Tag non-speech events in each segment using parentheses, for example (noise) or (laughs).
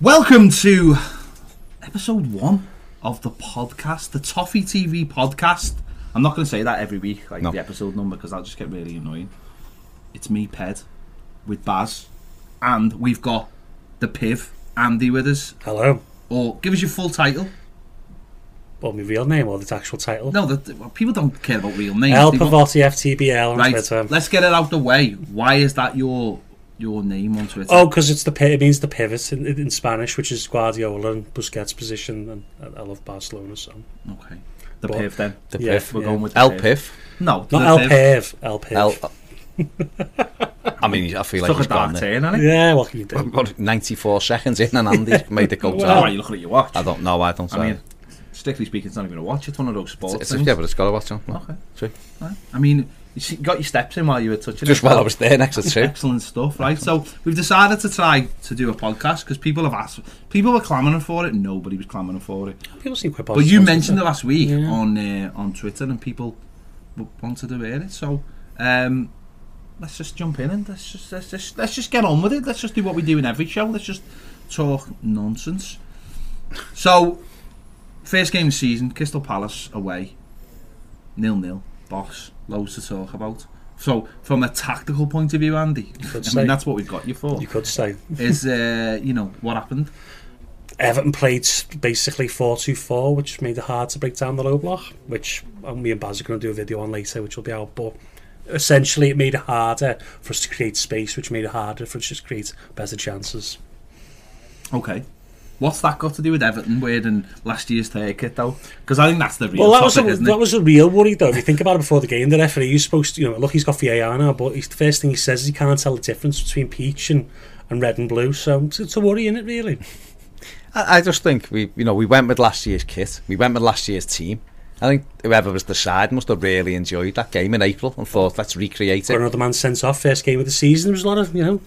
Welcome to episode one of the podcast, the Toffee TV podcast. I'm not going to say that every week, like No. the episode number, because that'll just get really annoying. It's me, Ped, with Baz, and we've got the Piv, Andy, with us. Hello. Or give us your full title. Well, my real name or the actual title? No, the, the- well, people don't care about real names. El They want- Pavotti FTBL on Right, Twitter. let's get it out the way. Why is that your your name onto it. Oh, because it's the it means the pivot in, in, Spanish, which is Guardiola and Busquets' position, and I love Barcelona, so okay. The but, piv then. The yeah, piv. We're yeah. going with the El piv. No, not El piv. El piv. El, (laughs) I mean, I feel like Stuck he's gone there. Turn, yeah, what can you do? I've got 94 seconds in and Andy (laughs) made it go well. Why are you looking at your watch? I don't know, I don't I mean, strictly speaking, it's not even a watch. It's one of those sports it's, it's, things. Yeah, but it's got a watch on. Okay. True. Right. I mean, you got your steps in while you were touching Just it. while I was there next to two. Excellent stuff, right? So we've decided to try to do a podcast because people have asked. People were clamouring for it. Nobody was clamouring for it. People seem quite But you mentioned it last week Yeah. on uh, on Twitter, and people wanted to hear it. So um, let's just jump in and let's just let's just let's just get on with it. Let's just do what we do in every show. Let's just talk nonsense. So first game of the season, Crystal Palace away, nil nil. Boss, loads to talk about. So from a tactical point of view, Andy, (laughs) I could mean that's what we've got you for. You could say Is uh, you know what happened? Everton played basically 4-2-4, which made it hard to break down the low block, which uh, me and Baz are going to do a video on later, which will be out. But essentially, it made it harder for us to create space, which made it harder for us to create better chances. Okay. What's that got to do with Everton wearing last year's haircut eh, though? Because I think that's the real Well, that was a, isn't that was a real worry though. If you think about it before the game, the referee is supposed to, you know, look, he's got VAR now, but he's, the first thing he says is he can't tell the difference between peach and, and red and blue. So it's, it's a worry, is it really? I, I just think we, you know, we went with last year's kit. We went with last year's team. I think whoever was the side must have really enjoyed that game in April and thought, let's recreate Got it. another man sent off first game of the season. There was a lot of, you know,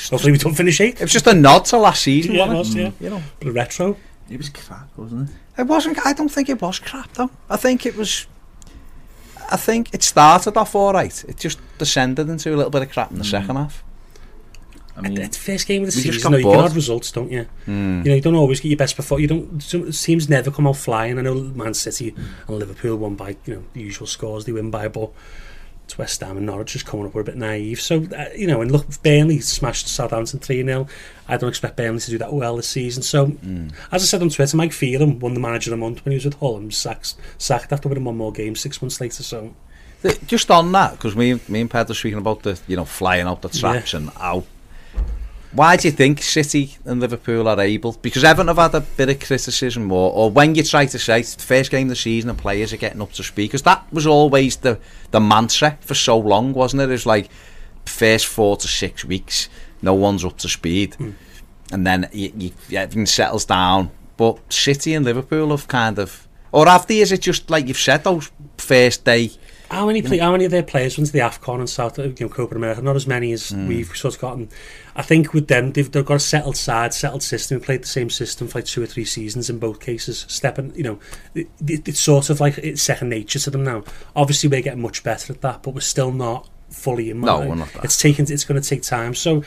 hopefully we don't finish eighth. It was just a nod to last season, Yeah, wasn't it? was, yeah. You know, Bit retro. It was crap, wasn't it? It wasn't. I don't think it was crap though. I think it was. I think it started off all right. It just descended into a little bit of crap in the second half. I mean, At the first game of the season, got though, you can have results, don't you? Mm. You know, you don't always get your best before. You don't. Some teams never come out flying. I know Man City and Liverpool won by you know the usual scores they win by, but it's West Ham and Norwich just coming up. We're a bit naive. So uh, you know, and look, Burnley smashed Southampton three 0 I don't expect Burnley to do that well this season. So, Mm. as I said on Twitter, Mike Phelan won the manager of the month when he was with Hull and sacked, sacked after winning one more game six months later. So Just on that, because me, me and Ped were speaking about the, you know, flying out the traps and how. Why do you think City and Liverpool are able? Because Everton have had a bit of criticism, or, or when you try to say it's the first game of the season and players are getting up to speed, because that was always the the mantra for so long, wasn't it? It's like first four to six weeks, no one's up to speed, hmm. and then you, you, everything settles down. But City and Liverpool have kind of, or after? Is it just like you've said those first day? How many play, how many of their players went to the AFCON and South you know, Copa America? Not as many as hmm. we've sort of gotten. I think with them, they've, they've got a settled side, settled system. Played the same system for like two or three seasons in both cases. Stepping, you know, it, it, it's sort of like it's second nature to them now. Obviously, we're getting much better at that, but we're still not fully in. No, we're not that. It's taking. It's going to take time. So.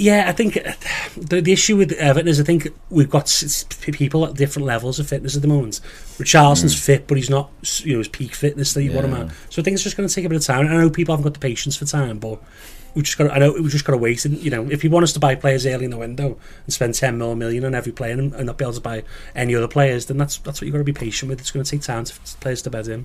Yeah, I think uh, the, the issue with Everton is I think we've got s- s- p- people at different levels of fitness at the moment. Richarlison's fit, but he's not, you know, his peak fitness that you want him Mm. At. So I think it's just going to take a bit of time. I know people haven't got the patience for time, but we just got. I know we just got to wait. And you know, if you want us to buy players early in the window and spend ten mil million on every player and, and not be able to buy any other players, then that's that's what you've got to be patient with. It's going to take time for players to bed in.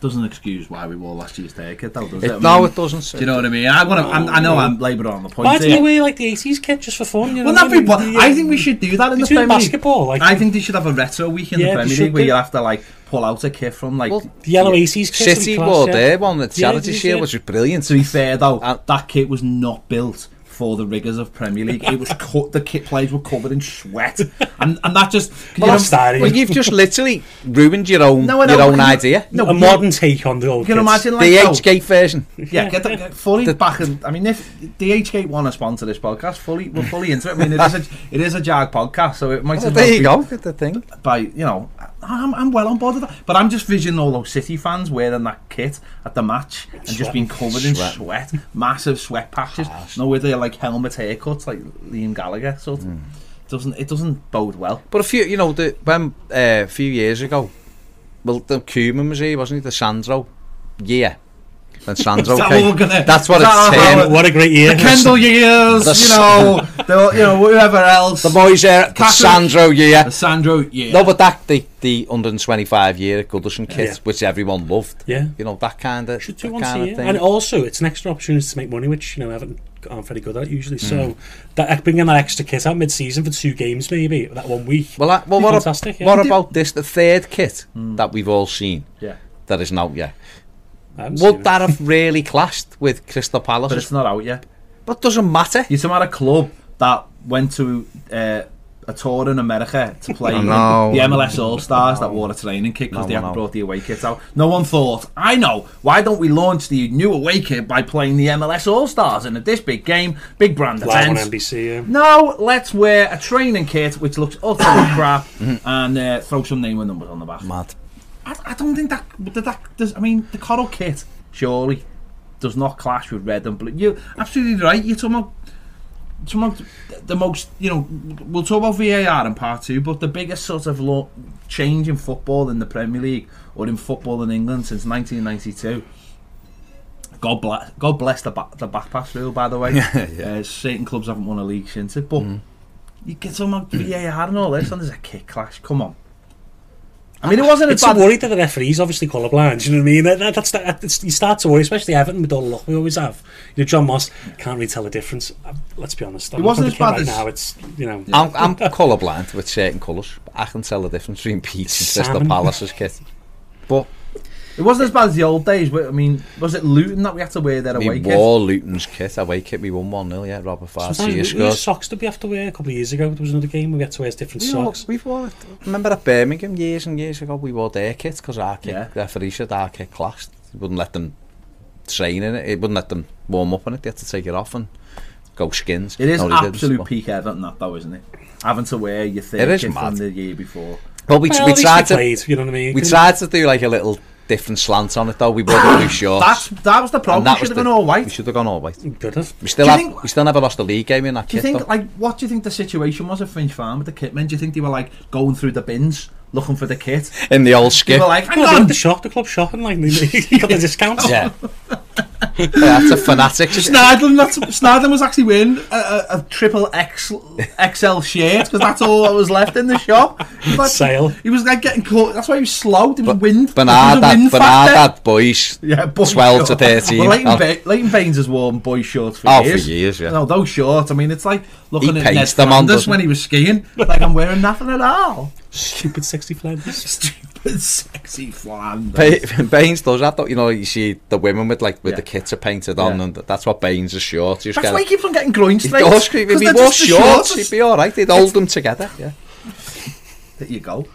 Doesn't excuse why we wore last year's haircut though, does it? It, I mean, no, it doesn't. Do you know what I mean? I want to. I'm, I know I'm labouring on the point. Why do here. you wear like the eighties kit just for fun? You know Well, what not I mean? I think we should do that in the Between Premier League. basketball, like I think they should have a retro week in Yeah, the they Premier League where do. you have to like pull out a kit from like. well, the yellow eighties kit. City wore their one, the charity they shield, which was brilliant. to be fair though, Uh, that kit was not built for the rigours of Premier League. It was (laughs) cut. The kit players were covered in sweat, and and that just. you Well, know- Well, you've just literally ruined your own No, know, your own but can you- idea. No, a modern take on the old can kits. imagine like the though- H-Gate version. Yeah, get, the, get (laughs) fully The- back. In, I mean, if the HK want to sponsor this podcast, fully we're fully into it. I mean, it is a it is a Jag podcast, so it might Well, as there well you be go. Get the thing. by you know I'm, I'm well on board with that. But I'm just visioning all those City fans wearing that kit at the match and just being covered in Sweat. sweat, massive sweat patches. No, with their like helmet haircuts, like Liam Gallagher sort of. Hmm. Doesn't it doesn't bode well? But a few, you know, the, when uh, a few years ago, well, the Koeman was here, wasn't he? The Sandro year. When Sandro that came. what we're gonna- That's what it's how termed. What a great year. The Kendall years, The you know, (laughs) the, you know, whoever else. The boys there, the Catherine- Sandro year. The Sandro, yeah. No, but that the the 125 year Goodison kit, Yeah. which everyone loved. Yeah. You know that kind of Should do that once a kind of year. thing. And also, it's an extra opportunity to make money, which, you know, Everton aren't very good at usually. Hmm. So, that bringing that extra kit out mid season for two games, maybe, that one week. well, I, well, be what, a- fantastic, yeah. what about this? The third kit that we've all seen yeah, that isn't out yet. I haven't Would it. that have really clashed with Crystal Palace? but it's not out yet. But doesn't matter. You're talking about a club that went to uh, a tour in America to play I know. the MLS All Stars that wore a training kit because No, they I haven't brought the away kit out. No one thought, I know, why don't we launch the new away kit by playing the MLS All Stars in a this big game, big brand Live on? NBC, yeah. No, let's wear a training kit which looks utterly (coughs) crap Mm-hmm. and uh, throw some name and numbers on the back. Mad. I, I don't think that, that, that does, I mean, the Coral kit surely does not clash with red and blue. You're absolutely right. You're talking about, the most, you know, we'll talk about VAR in part two, but the biggest sort of lo- change in football in the Premier League or in football in England since 1992. God bless, God bless the, ba- the back pass rule, by the way. (laughs) yeah Uh, certain clubs haven't won a league since it, but you get some about VAR and all this, and there's a kick clash. Come on. I mean, it wasn't It's a bad. worry that the referee's obviously colourblind. You know what I mean? That, that's that, that's, you start to worry, especially Everton with all the luck we always have. You know, John Moss can't really tell the difference. Uh, Let's be honest. I'm It wasn't as bad kid as- now. It's you know. I'm, I'm colourblind with certain colours, but I can tell the difference between Pete's and Crystal Palace's kit. But It wasn't as bad as the old days, but I mean, was it Luton that we had to wear their we away kit? wore Luton's kit, away kit, we won 1 0, yeah, Robert Sometimes Farsia we, we scored. socks did we have to wear a couple of years ago? There was another game where we had to wear different We wore, socks. we've wore. Remember at Birmingham years and years ago, we wore their kit because our kit, Yeah. referee said our kit clashed. He wouldn't let them train in it, he wouldn't let them warm up in it, they had to take it off and go skins. It is No, absolute but- peak Everton, that though, isn't it? Having to wear your It third is kit mad. from the year before. Well, we, Well, we at tried we to played, you know what I mean? we tried to do like a little different slant on it though. We bought new shorts. That's, that was the problem. That we should have gone all white. We should have gone all white. goodness could have. We still, have, think, we still never lost a league game in that do kit. You think, though. like, what do you think the situation was at Finch Farm with the kitmen? Do you think they were like going through the bins? looking for the kit in the old skip. They were like, hang well, on, the shop, the club shopping like they got the (laughs) discounts. Yeah. (laughs) (laughs) yeah, that's a fanatic. Schneiderlin, that's, Schneiderlin was actually wearing a, a, a triple X, XL shirt because that's all that was left in the shop. He was like, Sale. He was like getting caught. That's why he was slow. There was wind. Bernard, there was a wind had, Bernard had boys. Yeah, boy 12 to shorts. 13. Well, Leighton, Oh. ba- Leighton Baines has worn boy shorts for years. Oh, for years. years, yeah. No, those shorts. I mean, it's like looking He at Ned paints them on, Flanders when he was skiing. Like I'm wearing nothing at all. Stupid 60 Flanders. Stupid, sexy Flanders. Ba- (laughs) Baines does that, though. You know, you see the women with like with Yeah. the kits are painted on, Yeah. and that's what Baines is short. Just That's why he keeps on getting groin straight. does, if he wore shorts, he'd be all right. They'd hold them together. Yeah, There you go.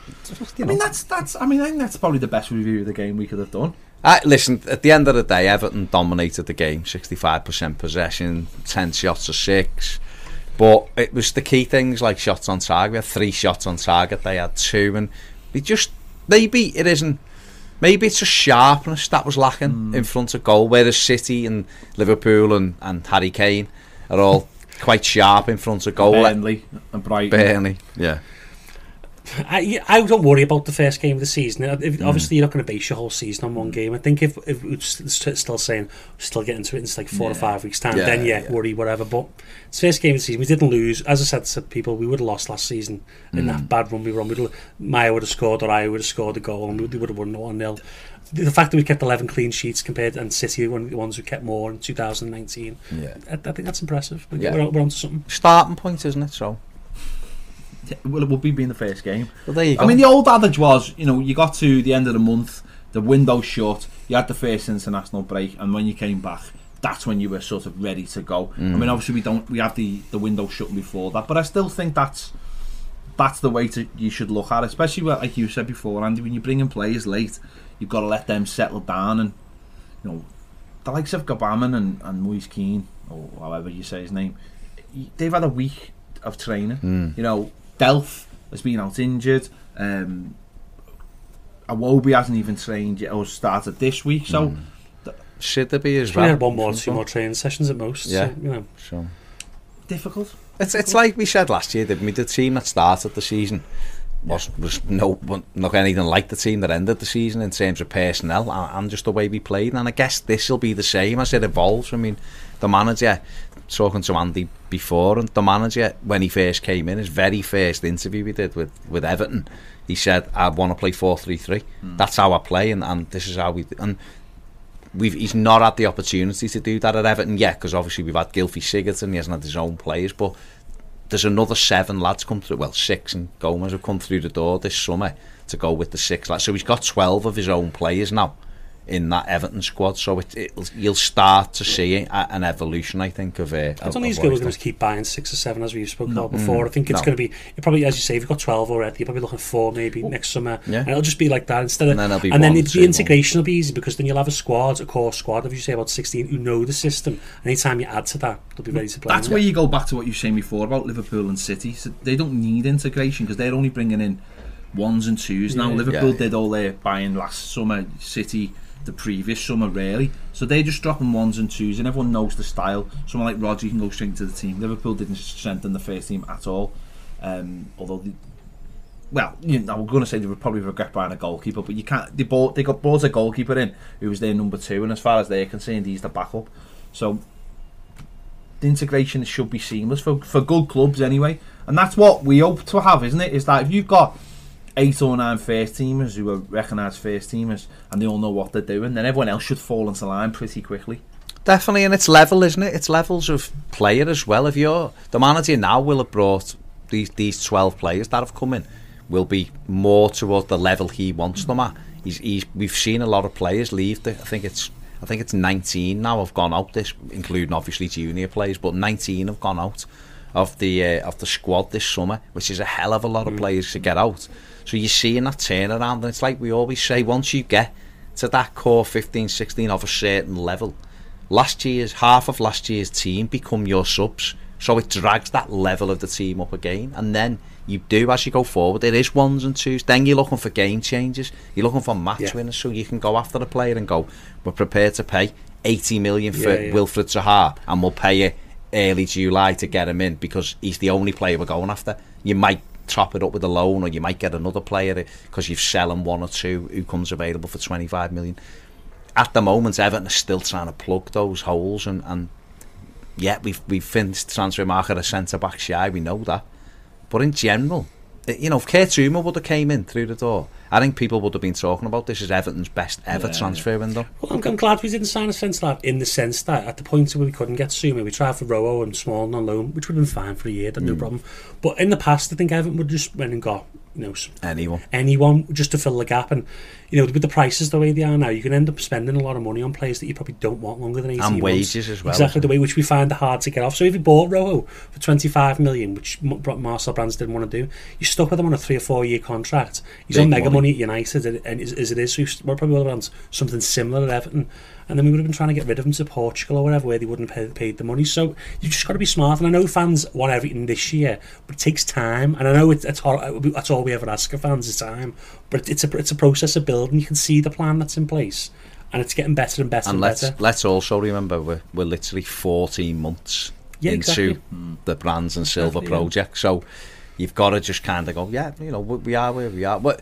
you I mean, that's that's. I mean, I think that's probably the best review of the game we could have done. Uh, listen, at the end of the day, Everton dominated the game. Sixty-five percent possession, ten shots to six. But it was the key things like shots on target. We had three shots on target. They had two, and we just maybe it isn't. Maybe it's a sharpness that was lacking hmm. in front of goal. Whereas City and Liverpool and, and Harry Kane are all quite sharp in front of goal. Burnley and Brighton. Burnley, yeah. I, I don't worry about the first game of the season. If, Mm. Obviously, you're not going to base your whole season on one game. I think if, if we're still saying we're still getting to it in like four or five weeks' time, Yeah, then yeah, yeah. worry, whatever. But it's first game of the season. We didn't lose. As I said to people, we would have lost last season in Mm. that bad run we were on. We'd, Maya would have scored or I would have scored a goal and we would have won 1 0. The fact that we kept 11 clean sheets compared and City were the ones who kept more in 2019, Yeah. I, I think that's impressive. We're, Yeah. we're, we're onto something. Starting point, isn't it? So, Yeah, Well, it would be being the first game. well, there you go. I mean, the old adage was, you know, you got to the end of the month, the window shut, you had the first international break, and when you came back, that's when you were sort of ready to go. I Mm. mean, obviously we don't, we have the the window shut before that, but I still think that's that's the way to you should look at it, especially what, like you said before, Andy. When you bring in players late, you've got to let them settle down, and you know, the likes of Gbamin and and Moise Kean, or however you say his name, they've had a week of training. Mm. You know, Delph has been out injured. Um, Iwobi hasn't even trained yet or started this week. So Mm. Should there be as He's only well? had one more, two more training sessions at most. Yeah. So, you know. So. difficult. It's, it's like we said last year, didn't we? The team that started the season was, was no not anything like the team that ended the season in terms of personnel and, and just the way we played. And I guess this will be the same as it evolves. I mean, the manager, talking to Andy before, and the manager, when he first came in, his very first interview we did with, with Everton, he said, I want to play 4 3 3. Hmm. That's how I play, and, and this is how we. And we've he's not had the opportunity to do that at Everton yet because obviously we've had Gylfi Sigurdsson, he hasn't had his own players, but there's another seven lads come through, well six and Gomes have come through the door this summer to go with the six lads, so he's got 12 of his own players now in that Everton squad, so it, it'll, you'll start to see a, an evolution I think of uh, I of- don't of think he's going to just keep buying six or seven as we've spoken No. about before. I think it's no. going to be you probably, as you say, if you've got twelve already, you're probably looking for four maybe next summer, Yeah. and it'll just be like that instead of. And then it'll be and then the, two, the integration will be easy because then you'll have a squad, a core squad, if you say about sixteen who know the system. Anytime you add to that, they'll be ready to play. That's where you go back to what you were saying before about Liverpool and City. So they don't need integration because they're only bringing in ones and twos now. Yeah. Liverpool Yeah. did all their buying last summer. City the previous summer, really. So they're just dropping ones and twos, and everyone knows the style. Someone like Roger can go straight into the team. Liverpool didn't strengthen the first team at all. Um, although, the, well, you know, we're going to say they would probably regret buying a goalkeeper, but you can't. They bought, they got brought a goalkeeper in who was their number two, and as far as they're concerned, he's the backup. So the integration should be seamless for for good clubs anyway, and that's what we hope to have, isn't it? Is that if you've got eight or nine first teamers who are recognised first teamers and they all know what they're doing, then everyone else should fall into line pretty quickly. Definitely, and it's level, isn't it? It's levels of player as well. If you're the manager now, will have brought these these twelve players that have come in will be more towards the level he wants them at. He's, he's we've seen a lot of players leave. The, I think it's I think it's nineteen now have gone out this, including obviously junior players, but nineteen have gone out of the uh, of the squad this summer, which is a hell of a lot of players to get out. So you're seeing that turnaround, and it's like we always say: once you get to that core 15, 16 of a certain level, last year's half of last year's team become your subs. So it drags that level of the team up again. And then you do as you go forward It is ones and twos. Then you're looking for game changes. You're looking for match Yeah. winners so you can go after the player and go we're prepared to pay 80 million for Yeah, yeah. Wilfred Zaha and we'll pay you early July to get him in because he's the only player we're going after. You might top it up with a loan or you might get another player because you've selling one or two who comes available for 25 million at the moment, Everton are still trying to plug those holes, and, and yeah, we've we've finished transfer market a centre back shy. We know that, but in general, eh, Uh, you know, if Kurt Zouma would have came in through the door, I think people would have been talking about this as Everton's best ever Yeah, transfer window. Well, I'm, I'm glad we didn't sign a centre half in the sense that at the point where we couldn't get Zouma, we tried for Rojo and Small on loan, which would have been fine for a year, that no hmm. problem. But in the past, I think Everton would just went and got you know Anyone, anyone just to fill the gap. And you know, with the prices the way they are now, you can end up spending a lot of money on players that you probably don't want longer than 18 and months. wages as well. Exactly the way which we find it hard to get off. So if you bought Rojo for 25 million, which Marcel Brands didn't want to do, you stuck with him on a three or four year contract. He's Big on mega money. money at United, and, as, as it is, so we're probably around something similar at Everton. And then we would have been trying to get rid of him to Portugal or whatever, where they wouldn't have paid, the money. So you've just got to be smart. And I know fans want everything this year, but it takes time. And I know it's, it's hor- that's all we ever ask of fans is time. But it's a it's a process of building. You can see the plan that's in place, and it's getting better and better and, and let's better. let's also remember we're we're literally 14 months Yeah, into exactly. the Brands and Silva Exactly, yeah. project. So you've got to just kind of go, yeah, you know, we are where we are. What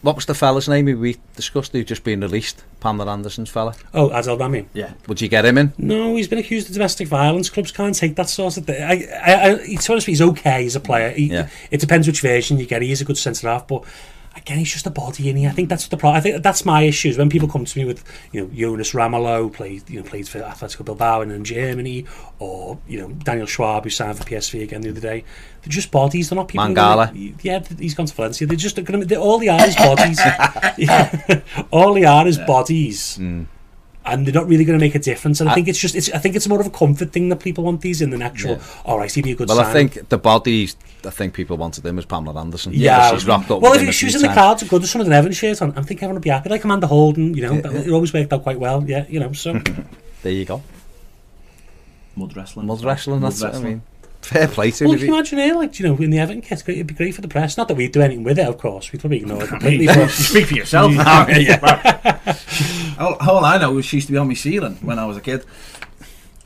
what was the fella's name who we discussed who'd just been released? Pamela Anderson's fella. Oh, Adil Rami. Yeah. Would you get him in? No, he's been accused of domestic violence. Clubs can't take that sort of thing. I, I, I, to be honest, he's okay as a player. He, Yeah. It depends which version you get. He is a good centre half, but again, he's just a body, and I think that's the problem. I think that's my issue. Is when people come to me with, you know, Jonas Ramelow played, you know, played for Atletico Bilbao and in Germany, or you know, Daniel Schwab who signed for PSV again the other day. They're just bodies. They're not people. Mangala. gonna- yeah, he's gone to Valencia. They're just going to. All they are is bodies. Yeah. (laughs) (laughs) all they are is bodies Mm. And they're not really going to make a difference. And I, think it's just, it's, I think it's more of a comfort thing that people want these in than actual. All right, he'd be a good. Well, I think the body. I think people wanted him as Pamela Anderson. Yeah, she's rocked up. Well, if him she was in the times. crowd to go to some of the Evans shirt on, I think everyone would be happy. Like Amanda Holden, you know, that, it always worked out quite well. Yeah, you know, so (laughs) there you go. Mud wrestling. Mud wrestling. That's what I wrestling. mean. fair play to Well, can you imagine here, like, you know, in the Everton kit, it'd be great for the press. Not that we'd do anything with it, of course. We'd probably ignore it completely. (laughs) speak for yourself. (laughs) all, all I know is she used to be on my ceiling when I was a kid.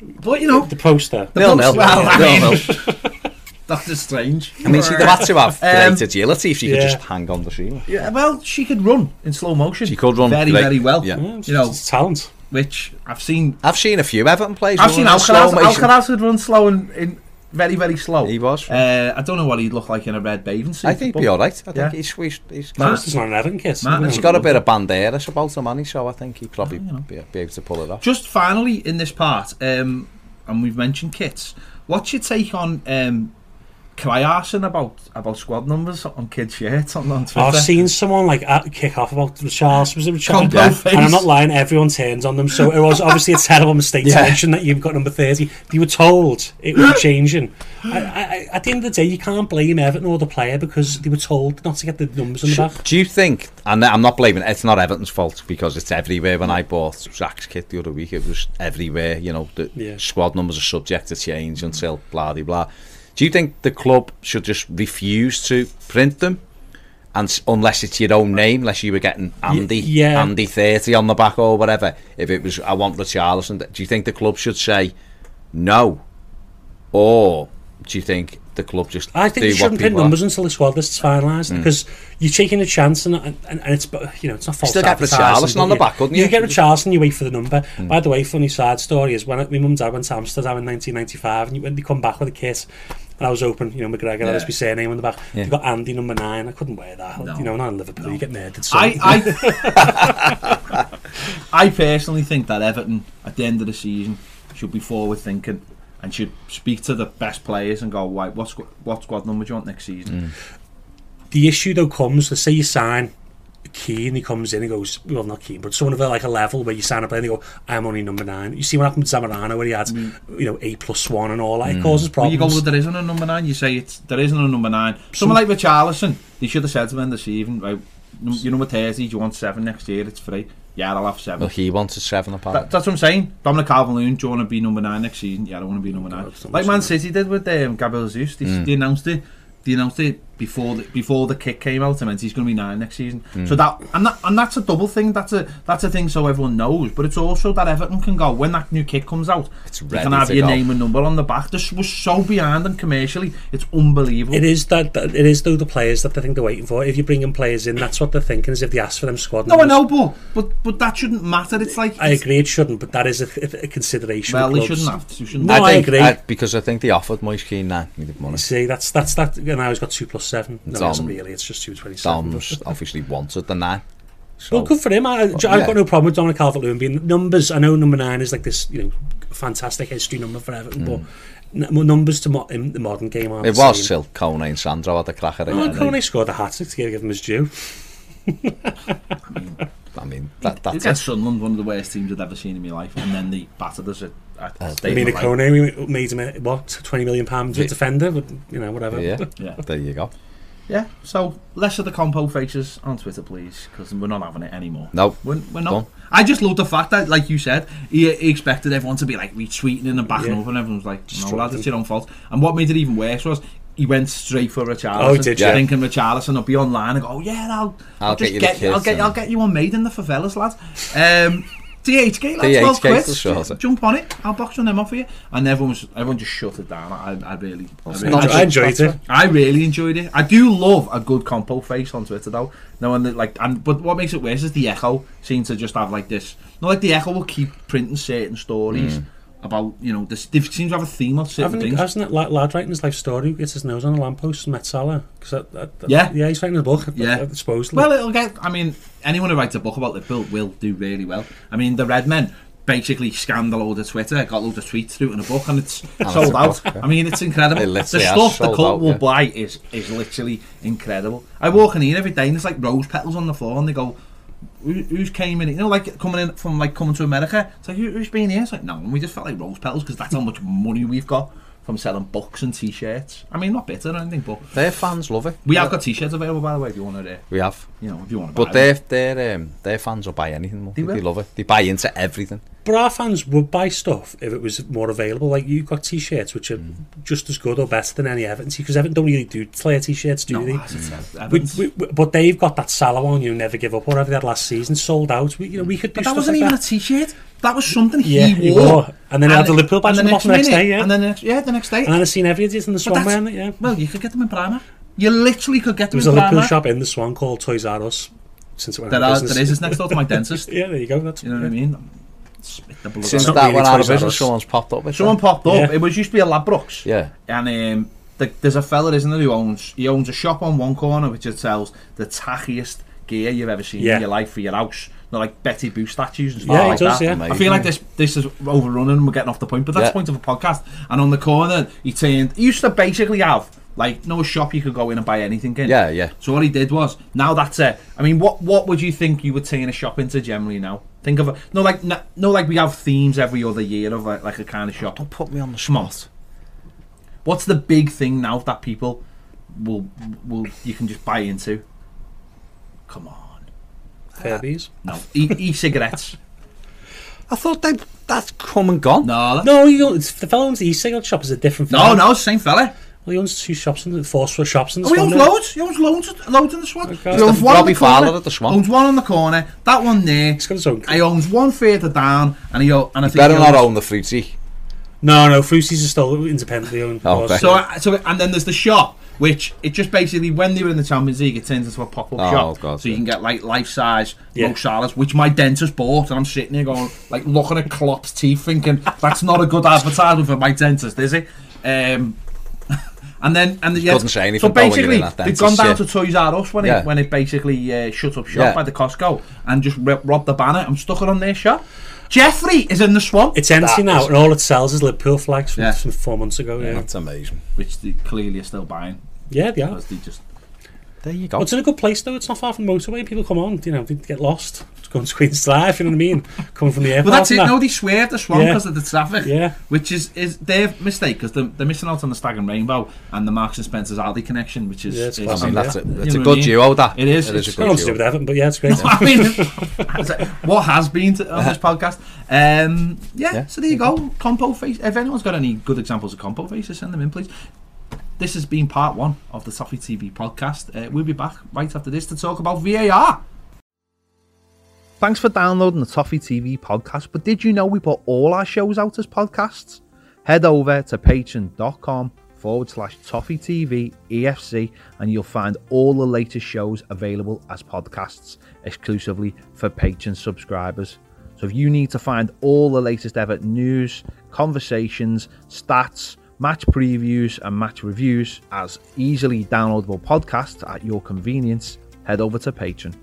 But you know, the poster. Nil nil. Well, I Nil mean- nil. (laughs) Doctor Strange. I mean, she'd have had to have Um, great agility if she could yeah. just hang on the ceiling. Yeah, well, she could run in slow motion. She could run very, great. very well. Yeah. Yeah, You know, it's talent. which I've seen. I've seen a few Everton plays. I've seen running in slow Alcaraz. motion. Alcaraz could run slow and in very, very slow. He was. Uh, I don't know what he'd look like in a red bathing suit. I think he'd but- be all right. I Yeah. think he's, he's, he's, Matt- Poster's not an Everton kit. Matt- you know. he's got a bit of Banderas about him, hasn't he? So I think he'd probably you know. be, be able to pull it off. Just finally in this part, um, and we've mentioned kits. What's your take on um, Cryarson about about squad numbers on kids' shirts on, on Twitter? I've seen someone like at, kick off about Richarlison. Was it Combo Richarlison? face. And I'm not lying, everyone turns on them. So it was obviously a terrible mistake to mention that you've got number 30. You were told it was (gasps) changing. I, I, I- at the end of the day, you can't blame Everton or the player because they were told not to get the numbers on the back. Do you think, and I'm not blaming it's not Everton's fault because it's everywhere. When I bought Zach's kit the other week, it was everywhere. You know, the Yeah. squad numbers are subject to change until blah blah blah. Do you think the club should just refuse to print them? And unless it's your own name, unless you were getting Andy, yeah. Andy thirty on the back or whatever. If it was, I want Richarlison. Do you think the club should say no, or do you think the club just I think they shouldn't print numbers until the squad list is finalised Mm. because you're taking a chance and, and, and it's you know it's not false still get Richarlison on the you- back, couldn't You you? Mm. get Richarlison, you wait for the number. By the way, funny side story is when my mum and dad went to Amsterdam in 1995 and you, when they come back with a kit and I was open, you know, McGregor, Yeah. that was my surname on the back. Yeah. They got Andy number nine. I couldn't wear that. No. You know, not in Liverpool, you get murdered. So. I, I, (laughs) (laughs) I personally think that Everton at the end of the season should be forward thinking and should speak to the best players and go, right, what squ- what squad number do you want next season? Mm. the issue though comes, let's say you sign Kean, he comes in and goes, well, not Kean, but someone of a, like a level where you sign up and they go, I'm only number nine. You see what happened with Zamorano where he had, mm. you know, A plus one and all that. It mm. causes Well, you go, well, there isn't a number nine. You say it's there isn't a number nine. Someone like Richarlison, they should have said to him this evening, right, num- your number 30, do you want seven next year? It's free. Yeah, I'll have seven. Well, he wants wanted seven That, apart. that's what I'm saying. Dominic Calvert-Lewin, do you want to be number nine next season? Yeah, I want to be number oh, nine. that's not Like much Man City did with um, Gabriel Jesus. They, mm. they announced it. They announced it before the, before the kick came out. and meant he's going to be nine next season. So hmm. that and that and that's a double thing. That's a that's a thing so everyone knows. But it's also that Everton can go when that new kick comes out. It's you ready can have to your go. name and number on the back. This was so behind and commercially, it's unbelievable. It is that, that it is though the players that they think they're waiting for. If you're bringing players in, that's what they're thinking. Is if they ask for them squad. no, I know, but but but that shouldn't matter. It's like I agree it shouldn't, but that is a, a consideration. Well, with they shouldn't have. To, shouldn't No, have. I think, agree. because I think they offered Moise Kean nine. He did money. You see, that's that's that. And now he's got two plus seven. No, Dom, it really, it's just 227. Dom's obviously wanted the nine. So, well, good for him. I, oh, I've yeah. got no problem with Dominic Calvert-Lewin being numbers. I know number 9 is like this, you know, fantastic history number for Everton, mm. but numbers to mo in the modern game aren't It was same. till Kone and Sandro had a crack at it. Oh, Kone scored a hat-trick to give him his due. They- I mean, that, that's Against it. Sunderland, one of the worst teams I've ever seen in my life, and then they battered us at, at Uh, I mean, of a Light. Kone we made him a, what twenty million pounds Yeah. defender, but you know whatever. Yeah, Yeah, there you go. yeah. So less of the compo faces on Twitter, please, because we're not having it anymore. No, We're, we're not. Done. I just love the fact that, like you said, he, he expected everyone to be like retweeting and backing Yeah. up, and everyone was like, "No, lads, dropped it's your own fault." And what made it even worse was he went straight for Richarlison. Oh, did you? Thinking Richarlison will be online and go, "Oh yeah, I'll, I'll, I'll just get you get, I'll get, I'll get you one made in the favelas, lads." Um, (laughs) DHK, lads, DHK well sure. Jump on it. I'll box on them off for you. And everyone was, everyone just shut it down. I, I really, I, really not I enjoyed it. I really enjoyed it. I do love a good compo face on Twitter though. No one that like, and but what makes it worse is the Echo seems to just have like this. No, like the Echo will keep printing certain stories about you know this. They seem to have a theme of certain Haven't he, things. hasn't that lad, lad writing his life story who gets his nose on a lamppost, Met Salah? 'Cause that, that, that- Yeah. yeah, he's writing a book. Yeah. uh, supposedly. Well, it'll get. I mean, anyone who writes a book about Liverpool will do really well. I mean, the Red Men basically scanned a load of Twitter, got loads of tweets through it in a book, and it's (laughs) it's sold a out. book, yeah. I mean, it's (laughs) incredible. It the has stuff the cult out, will yeah. buy is is literally incredible. I walk in here every day, and there's like rose petals on the floor, and they go. Who, who's came in? You know, like coming in from like coming to America. It's like who, who's been here? It's like no, we just felt like rose petals because that's how much money we've got from selling books and t-shirts. I mean, not bitter or anything, but their fans love it. we have got t-shirts available by the way. If you want to, uh, We have. you know, if you want to. But their their um, their fans will buy anything. They They, love it. They buy into everything. But our fans would buy stuff if it was more available. Like you've got t-shirts which are just as good or better than any Everton because Everton don't really do player t-shirts, do No, they? uh, We, we, we- but they've got that Salah one, you never give up, whatever they had last season, sold out. We, you know, we could do But that wasn't like even that. a t-shirt. That was something Yeah, he he wore. wore. And then he had the Liverpool badge on the the next day, yeah. And then the next, yeah, the next day. And then I've seen every in the Swan yeah. well, you could get them in Primark. You literally could get There them was a Liverpool Primark. shop in the Swan called Toys R Us. Since it went There, are, there is. It's next door to my (laughs) dentist. Yeah, there you go. That's You know what I mean? Spit the blood Since that really went out of business, Us. someone's popped up with Someone that. popped up. Yeah. It was used to be a Ladbrokes. Yeah. And um, the, there's a fella, isn't there, who owns he owns a shop on one corner which it sells the tackiest gear you've ever seen Yeah. in your life for your house. They're like Betty Boo statues and stuff Yeah, like does, that. yeah. I feel like this this is overrunning and we're getting off the point, but that's Yeah. the point of a podcast. And on the corner, he turned. He used to basically have like no shop you could go in and buy anything in. Yeah, yeah. So what he did was now that's it. I mean, what what would you think you would turn a shop into generally now? Think of a no like no, no like we have themes every other year of like, like a kind of oh, shop. Don't put me on the Come spot. What's the big thing now that people will will you can just buy into? Come on, Furbies. no e- e-cigarettes. (laughs) I thought they that's come and gone. No, that- No, you it's, the fellow who owns the e-cigarette shop is a different no, fella. no, same fella. Well, he owns two shops in the four square shops in the Oh, he Swan owns now. loads. He owns loads, of- loads in the Swan. Okay. He owns Mr. one on Robbie the corner. Fowler at the Swan. Owns one on the corner. That one there. He's got his own. He owns one further down, and he o- and I think Better he not owns- own the fruity. No, no, Fruities are still independently owned. Oh, okay. So, so, and then there's the shop, which it just basically when they were in the Champions League, it turns into a pop-up Oh, shop, God, so you can get like life-size Yeah. Mo Salahs, which my dentist bought, and I'm sitting here going like looking at Klopp's teeth, thinking that's not a good advertisement for my dentist, is it? Um, and then and then, yeah, couldn't say so anything, though, basically in that they've gone down yeah. to Toys R Us when Yeah. it when it basically uh, shut up shop Yeah. by the Costco and just rip, robbed the banner. I'm stuck it on their shop. Jeffrey is in the swamp, It's empty That now, is- and all it sells is Liverpool flags from, Yeah. from four months ago. Yeah, That's amazing. which they clearly are still buying yeah, they are. they just There you go. But it's in a good place though. It's not far from the motorway. People come on, you know, they get lost. Just go on Queen's Drive. You know what I mean? Coming from the airport. Well, that's it. that. No, they swear the Swan Yeah. because of the traffic. Yeah. Which is is their mistake because they're, they're missing out on the Stag and Rainbow and the Marks and Spencer's Aldi connection, which is. Yeah, it's is- I classic. mean, Yeah. that's it. You It's know a what I good mean? duo, that. It is, It is it's a Got good nothing to do with Everton, but yeah, it's great. (laughs) I mean, (laughs) what has been to, on this (laughs) podcast? Um, yeah, Yeah. So there you go. Compo face. If anyone's got any good examples of compo faces, send them in, please. This has been part one of the Toffee TV podcast. Uh, we'll be back right after this to talk about VAR. Thanks for downloading the Toffee TV podcast. But did you know we put all our shows out as podcasts? Head over to patreon.com forward slash Toffee TV EFC and you'll find all the latest shows available as podcasts exclusively for Patreon subscribers. So if you need to find all the latest ever news, conversations, stats, match previews, and match reviews as easily downloadable podcasts at your convenience, head over to Patreon.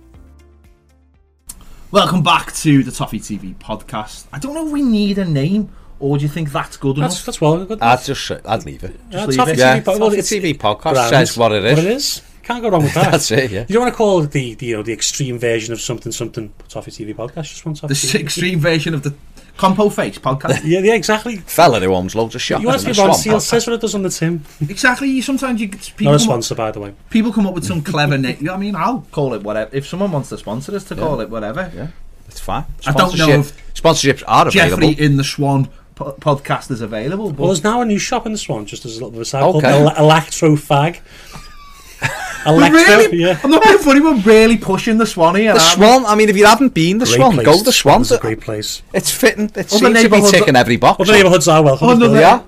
Welcome back to the Toffee TV podcast. I don't know if we need a name, or do you think that's good that's enough? that's well good. I'd just, I'd leave it. Yeah, leave Toffee it. Yeah, TV, po- Toffee it's- TV podcast grand. says what it is. What it is. Can't go wrong with (laughs) that. That's it, yeah. You don't want to call it the, the you know the extreme version of something something Toffee TV podcast. Just one Toffee the TV. extreme version of the Compo Face podcast. (laughs) Yeah, yeah, exactly. Fella who owns loads of shops. You want to in be the Ronseal says what it does on the tin. exactly. You sometimes you get- Not people a come, up, sponsor, by the way. people come up with some clever name. I mean, I'll call it whatever. If someone wants to sponsor us, to call it whatever. Yeah, it's fine. I don't know Sponsorship- Sponsorships are available. Jeffrey in the Swan po- podcast is available. But Well, there's now a new shop in the Swan, just as a little bit of a side called Okay. Ele- Electro Fag. We're really, yeah. I'm not being funny. We're really pushing the Swan here. The aren't we? Swan, I mean, if you haven't been the Great Swan, place. go to the Swan. It's a great place. It's fitting. It Other seems to be neighbourhoods- ticking every box. Other neighbourhoods are welcome. Oh, no, well. they Yeah. are.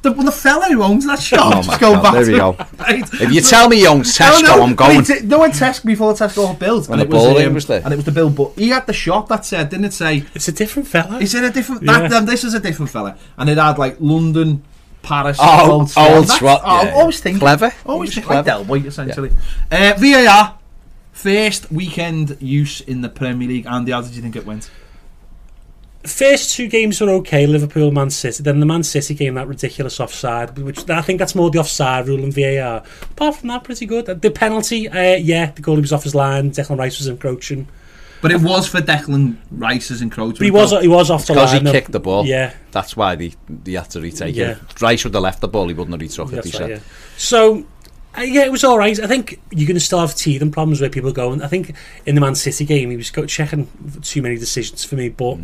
The, well, the fella who owns that shop, Oh (laughs) just my go God, back there to we go. Right. If you tell me you own Tesco, no, no, I'm going. he did- no, when Tesco before the Tesco got built, When and the it was, Baldwin um, was there. and it was the Bill. But he had the shop that said, didn't it say? It's a different fella. Is it a different? Yeah. That, then this is a different fella, and it had like London, Paris, Oh, Old Swan. Old That's- Swan, oh, yeah. always think Clever. Always think like clever. Del Boy, essentially. Uh, VAR first weekend use in the Premier League. Andy, how did you think it went? First two games were okay, Liverpool, Man City. Then the Man City game, that ridiculous offside, which I think that's more the offside rule in VAR. Apart from that, pretty good. The penalty, uh, yeah, the goalie was off his line. Declan Rice was encroaching, But it was for Declan Rice's encroachment. but he was he was off the Because line. he kicked the ball. Yeah, That's why they, they had to retake Yeah. it. Rice would have left the ball, he wouldn't have retook it, he right, said. yeah. So. Uh, yeah, it was all right. I think you're going to still have teething problems where people go. And I think in the Man City game, he was go- checking too many decisions for me. But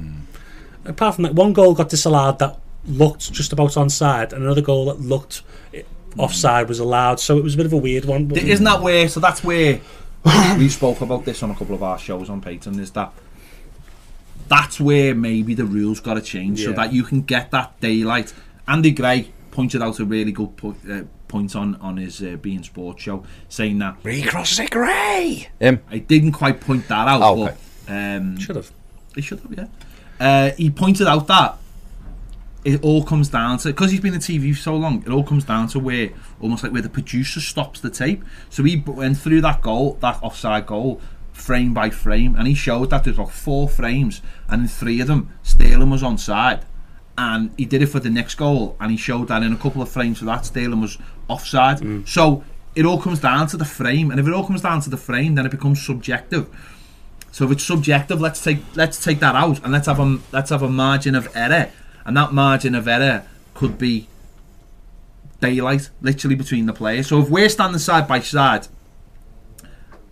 apart from that, one goal got disallowed that looked just about onside, and another goal that looked eh, offside was allowed. So it was a bit of a weird one. but- Isn't that where? So that's where (laughs) we spoke about this on a couple of our shows on Patreon. Is that that's where maybe the rules got to change so that you can get that daylight. Andy Gray pointed out a really good po- uh, point on on his uh, beIN sports show, saying that Recross it grey. Him. I didn't quite point that out, Oh, okay. but um, Should have. he should have, yeah. Uh, he pointed out that it all comes down to because he's been in TV for so long. It all comes down to where almost like where the producer stops the tape. So he went through that goal, that offside goal, frame by frame, and he showed that there's like four frames, and in three of them, Sterling was onside. And he did it for the next goal, and he showed that in a couple of frames for that, Sterling was offside. Mm. So it all comes down to the frame, and if it all comes down to the frame, then it becomes subjective. So if it's subjective, let's take let's take that out and let's have a let's have a margin of error, and that margin of error could be daylight, literally between the players. So if we're standing side by side,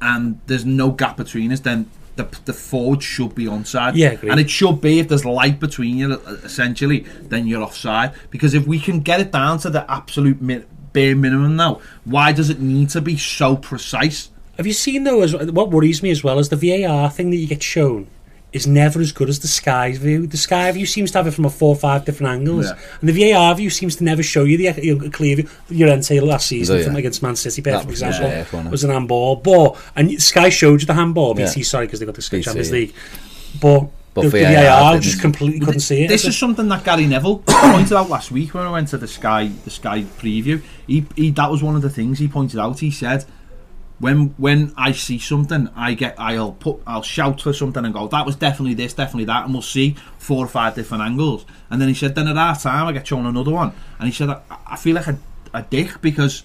and there's no gap between us, then the the forward should be onside. Yeah, agreed. and it should be if there's light between you, essentially, then you're offside. Because if we can get it down to the absolute mi- bare minimum now, why does it need to be so precise? Have you seen though? As what worries me as well is the VAR thing that you get shown is never as good as the Sky view. The Sky view seems to have it from a four or five different angles, Yeah. and the VAR view seems to never show you the you know, clear view. Llorente last season yeah. from against Man City, perfect was example, yeah, yeah, was an handball. But and Sky showed you the handball. Yeah. BT, sorry, because they got the Sky BT, Champions. League, but. But the, the VAR VAR just completely couldn't see it. This is something that Gary Neville (coughs) pointed out last week when I went to the Sky the Sky preview. He, he that was one of the things he pointed out. He said, when when I see something, I get I'll put I'll shout for something and go that was definitely this, definitely that, and we'll see four or five different angles. And then he said, then at half time I get shown another one, and he said I, I feel like a, a dick because.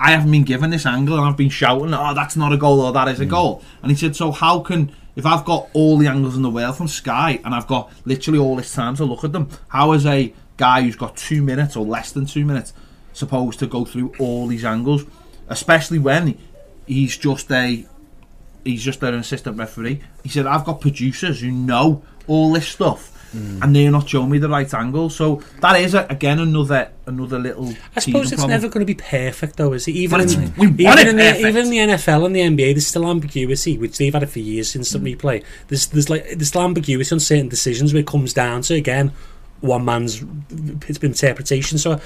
I haven't been given this angle and I've been shouting, oh, that's not a goal or that is a mm. goal. And he said, so how can, if I've got all the angles in the world from Sky and I've got literally all this time to look at them, how is a guy who's got two minutes or less than two minutes supposed to go through all these angles? Especially when he's just a he's just an assistant referee. He said, I've got producers who know all this stuff. And they're not showing me the right angle, so that is a, again another another little. I suppose it's problem. never going to be perfect, though, is it? Even, in, we want even, it in the, even in the NFL and the NBA, there's still ambiguity, which they've had it for years instant Mm. replay. There's there's like there's still ambiguity on certain decisions where it comes down to again one man's it's been interpretation. So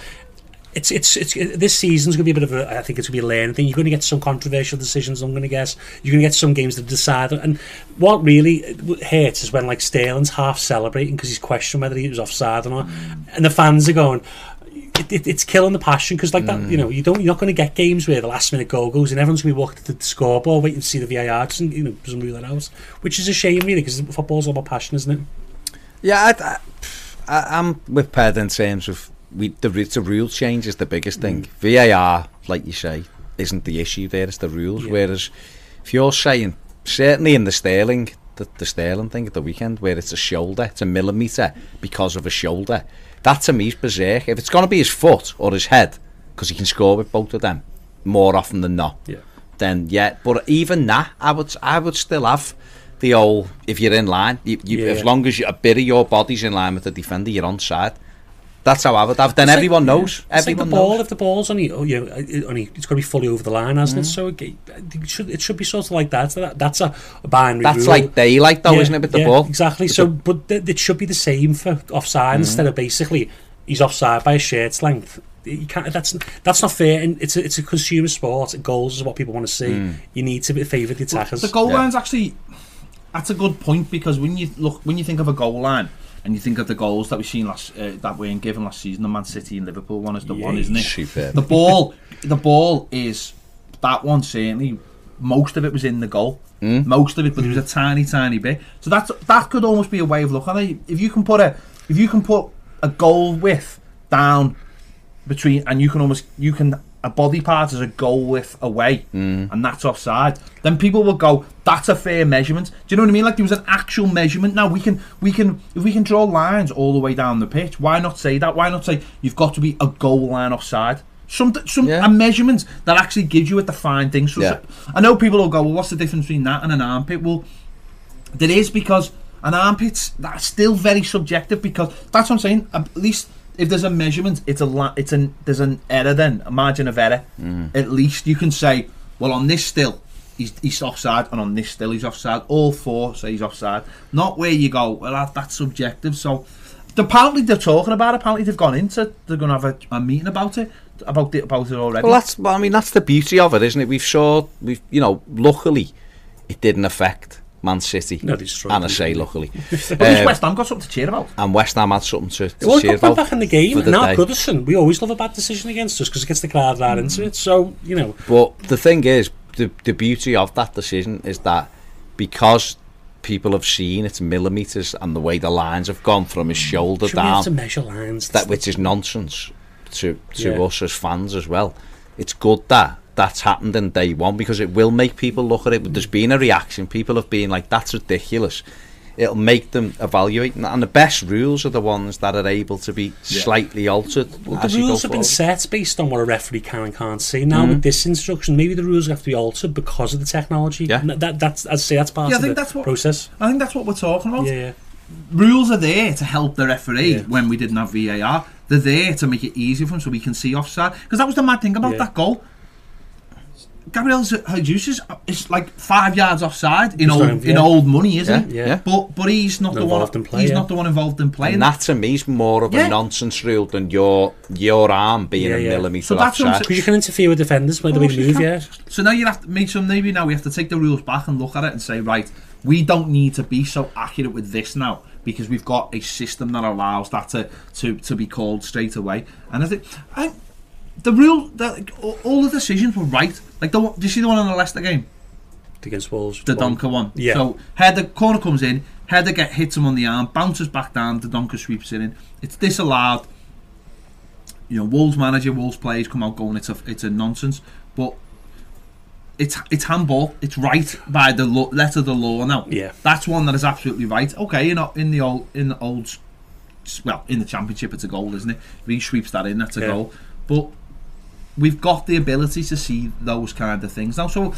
it's it's it's this season's going to be a bit of a I think it's going to be a learning thing. You're going to get some controversial decisions. I'm going to guess you're going to get some games that decide. And what really hurts is when like Sterling's half celebrating because he's questioning whether he was offside or not, Mm. and the fans are going. It, it, it's killing the passion because like that you Mm. know you don't you're not going to get games where the last minute goal goes and everyone's going to be walking to the scoreboard waiting to see the VAR just you know doesn't rule that out which is a shame really because football's all about passion isn't it Yeah, I, I, I, I'm with Ped in terms of we the, the rule change is the biggest thing. Mm. VAR, like you say, isn't the issue there. It's the rules. Yeah. Whereas if you're saying certainly in the Sterling, the, the Sterling thing at the weekend, where it's a shoulder, it's a millimetre because of a shoulder. That to me is berserk. If it's going to be his foot or his head, because he can score with both of them more often than not yeah then yeah. But even that, I would I would still have the old if you're in line, you, you, Yeah. as long as you, a bit of your body's in line with the defender, you're on side. That's how I would have. Then It's like- everyone knows. It's like the Everyone ball. knows. If the ball's only, oh, you know, it- only it's got to be fully over the line, hasn't it? So it, it should it should be sort of like that. So that that's a, a binary That's rule. like daylight, though, Yeah, isn't it, with the yeah, ball? Exactly. With So, the- but th- it should be the same for offside Mm. instead of basically he's offside by a shirt's length. You can't. That's that's not fair. And it's a, it's a consumer sport. Goals is what people want to see. Mm. You need to favour the attackers. The goal Yeah. line's actually that's a good point because when you look when you think of a goal line and you think of the goals that we've seen last uh, that weren't given last season, the Man City and Liverpool one is the one, isn't it? superb. The ball, the ball is that one certainly. Most of it was in the goal. Mm. Most of it, but it was a tiny, tiny bit. So that's that could almost be a way of looking at it. If you can put a, if you can put a goal width down between, and you can almost you can a body part is a goal width away, mm. and that's offside. Then people will go, that's a fair measurement. Do you know what I mean? Like there was an actual measurement. Now we can we can if we can draw lines all the way down the pitch. Why not say that? Why not say you've got to be a goal line offside? Some some Yeah. a measurement that actually gives you a defined thing. So Yeah. I know people will go, well, what's the difference between that and an armpit? Well, there is because an armpits, that's still very subjective because that's what I'm saying. At least if there's a measurement, it's a la- it's an there's an error then, a margin of error. Mm. At least you can say, well, on this still. He's, he's offside, and on this still he's offside. All four say he's offside. Not where you go. Well, that, that's subjective. So, apparently they're talking about. it. Apparently they've gone into. They're going to have a, a meeting about it. About it. About it already. Well, that's well, I mean that's the beauty of it, isn't it? We've saw we've you know luckily it didn't affect Man City. No, and I say luckily, (laughs) but Um, West Ham got something to cheer about. and West Ham had something to, to Well, cheer about back in the game. the Now day. Goodison, we always love a bad decision against us because it gets the crowd right into it. So you know, But the thing is, the the beauty of that decision is that because people have seen its millimeters and the way the lines have gone from his shoulder should down, to measure lines? that which is nonsense to to Yeah. us as fans as well. It's good that that's happened in day one because it will make people look at it. There's been a reaction. People have been like, "That's ridiculous." It'll make them evaluate, and- and the best rules are the ones that are able to be slightly altered. Well, as the you go rules have been set based on what a referee can and can't see. Now mm-hmm. with this instruction, maybe the rules have to be altered because of the technology. Yeah. And that, that's I'd say that's part Yeah, I of think the that's what- process. I think that's what we're talking about. Yeah, yeah. rules are there to help the referee Yeah. when we didn't have VAR. They're there to make it easier for him so we can see offside. Because that was the mad thing about Yeah. that goal. Gabriel Jesus is, is like five yards offside in He's old not- in old money, isn't he? Yeah. Yeah. But but he's not Not the one. involved in play, he's yeah. not the one involved in play. And that to me is more of Yeah. a nonsense rule than your your arm being Yeah, a yeah. millimetre So that's what offside. Because you can interfere with defenders by the way they move. can. Yeah, So now you have to make some. Maybe now we have to take the rules back and look at it and say, right, we don't need to be so accurate with this now because we've got a system that allows that to to, to be called straight away. And I think I, the rule that all- the decisions were right. Like the do you see the one in the Leicester game, against Wolves. the One. Donker one? Yeah. So header corner comes in, header get hits him on the arm, bounces back down, the Donker sweeps it in. It's disallowed. You know, Wolves manager, Wolves players come out going, it's a it's a nonsense, but. It's, it's handball. It's right by the lo- letter of the law now. Yeah. That's one that is absolutely right. Okay, you know, in the old, in the old, well, in the championship, it's a goal, isn't it? If he sweeps that in, that's a Yeah. goal. But we've got the ability to see those kind of things now. So,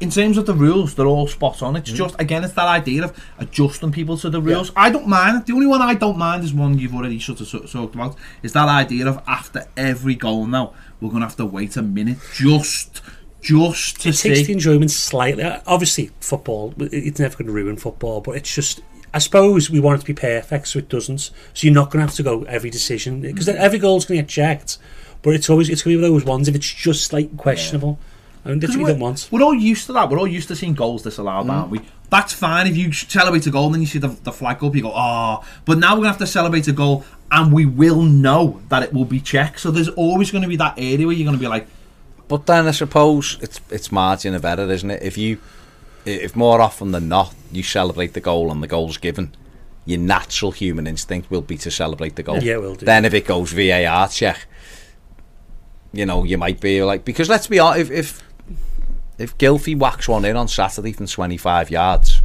in terms of the rules, they're all spot on. It's mm-hmm. just again, it's that idea of adjusting people to the rules. I don't mind. The only one I don't mind is one you've already sort of talked about. Is that idea of after every goal now, we're gonna have to wait a minute just, just to It takes the enjoyment slightly. Obviously, football it's never going to ruin football, but it's just. I suppose we want it to be perfect, so it doesn't. So you're not going to have to go every decision because mm-hmm. every goal's going to get checked. But it's always it's going to be those ones if it's just like questionable. And that's what you we're, don't want. we're all used to that. We're all used to seeing goals disallowed, aren't we? Mm. That's fine if you celebrate a goal and then you see the, the flag go up, you go, oh. But now we're going to have to celebrate a goal and we will know that it will be checked. So there's always going to be that area where you're going to be like, But then I suppose it's it's margin of error, isn't it? If you if more often than not you celebrate the goal and the goal's given, your natural human instinct will be to celebrate the goal. Yeah, it will do. Then if it goes VAR check, you know, you might be like because let's be honest, if if, if Gylfi whacks one in on Saturday from twenty five yards,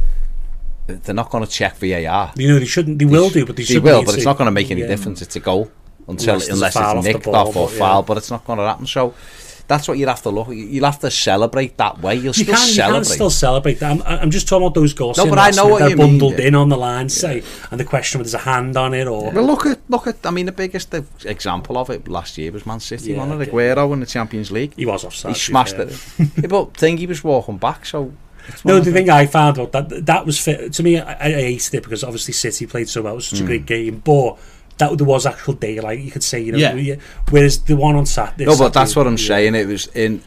they're not going to check VAR. You know they shouldn't. They will do, but they, They will, but it's not going to make any Yeah. difference. It's a goal until Unless unless, there's a off it's nicked ball, off or but yeah. foul, but it's not going to happen. So that's what you'd have to look. You'll have to celebrate that way. You'll You still can, you celebrate. can still celebrate that. I'm, I'm just talking about those goals. No, but I know what they're you mean, bundled yeah. in on the line, say, and the question whether there's a hand on it or Well, look at look at. I mean, the biggest example of it last year was Man City. Yeah, wasn't it? okay. Aguero in the Champions League. he was offside. He smashed fair. it. yeah, but thing he was walking back, so. No, the thing I found out that that was fit to me. I, I hated it because obviously City played so well. It was Hmm. such a great game, but that there was actual daylight. You could say, you know, Yeah. Whereas the one on Saturday, No, but that's what I'm yeah. saying. It was in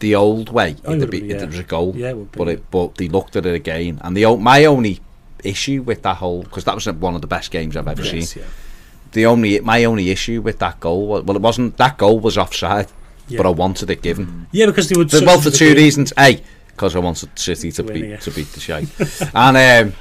the old way. Oh, it it'd be, be, yeah. It was a goal. Yeah, it would be, but it, but they looked at it again, and the my only issue with that whole because that was one of the best games I've ever Yes, seen. yeah. The only my only issue with that goal was well, it wasn't that goal was offside, Yeah. but I wanted it given. Yeah, because they would. Well, for two reasons. A, because I wanted City to win, beat yeah. to beat the (laughs) shite, and um,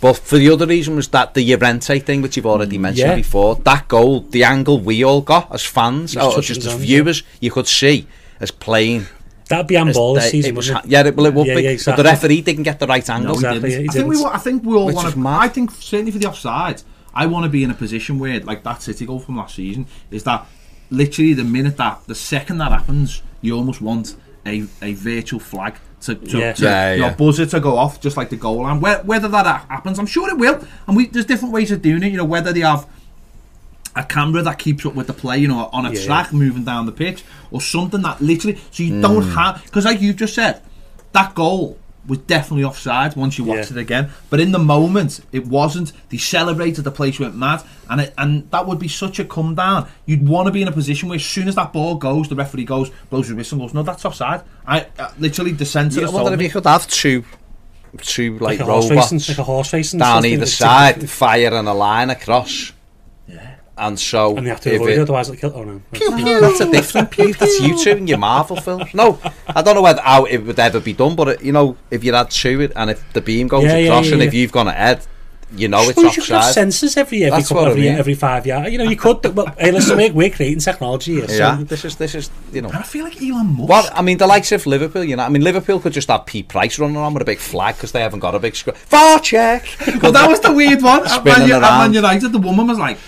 but for the other reason was that the Llorente thing, which you've already mm, mentioned Yeah. before, that goal, the angle we all got as fans, He or touching just as hands, viewers, you could see as playing. That'd be handball this as they- season, it was it? yeah, it, well, it would Yeah, be. yeah, But the referee didn't get the right angle. he Exactly, didn't. he I think we. didn't. wa- I think we all want to. I think certainly for the offside, I want to be in a position where, like that City goal from last season, is that literally the minute that the second that happens, you almost want a, a virtual flag to, to, Yeah. to Yeah, your yeah. buzzer to go off, just like the goal line. Whe- Whether that happens, I'm sure it will. And we there's different ways of doing it. You know, whether they have a camera that keeps up with the play, you know, on a Yeah. track moving down the pitch, or something that literally, so you don't Mm. have, because like you just said, that goal was definitely offside once you watch Yeah. it again. But in the moment, it wasn't. They celebrated, the place went mad, and it, and that would be such a come down. You'd want to be in a position where as soon as that ball goes, the referee goes, blows his whistle, and goes, no, that's offside. I uh, literally the centre. I has wonder told if you could have two, two like, Like a horse racing, robots like a horse racing down either it's- side, firing a line across. Yeah. And so, And they have to if avoid it- it, otherwise it'll kill. Oh no. No, that's a different pew. That's you two in your Marvel films. No, I don't know whether how it would ever be done, but it, you know, if you had two, it- and if the beam goes Yeah, yeah, across, yeah, and if you've gone ahead, you know it's Well, you could have offside. sensors every every couple, what I every, mean. every five yards. You know, you could. Well, hey, listen, we're, we're creating technology here. So Yeah, this is this is you know. And I feel like Elon Musk. Well, I mean, the likes of Liverpool, you know, I mean, Liverpool could just have Pete Price running around with a big flag because they haven't got a big screen. Far check. Well, that was the weird one. At Spinning Man, at. Man United, the woman was like,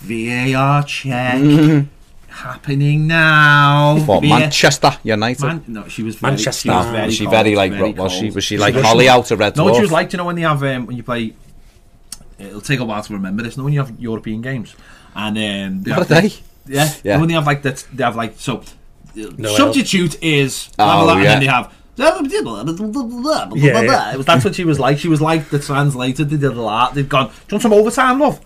VAR check happening now. What VAR Manchester United? Man, no, she was very, Manchester. She was very was she cold, very like very was she was she like was- Holly out of Red No, what she was like, do you know when they have um, when you play? It'll take a while to remember this. No, when you have European games, and um, they What have, are they? Yeah, Yeah. And when they have like that, they have like so. No substitute is blah, Oh, blah, blah, and yeah. then they have. Yeah, yeah. It was, that's what she was like. She was like the translator. They did a lot. They've gone. Do you want some overtime, love?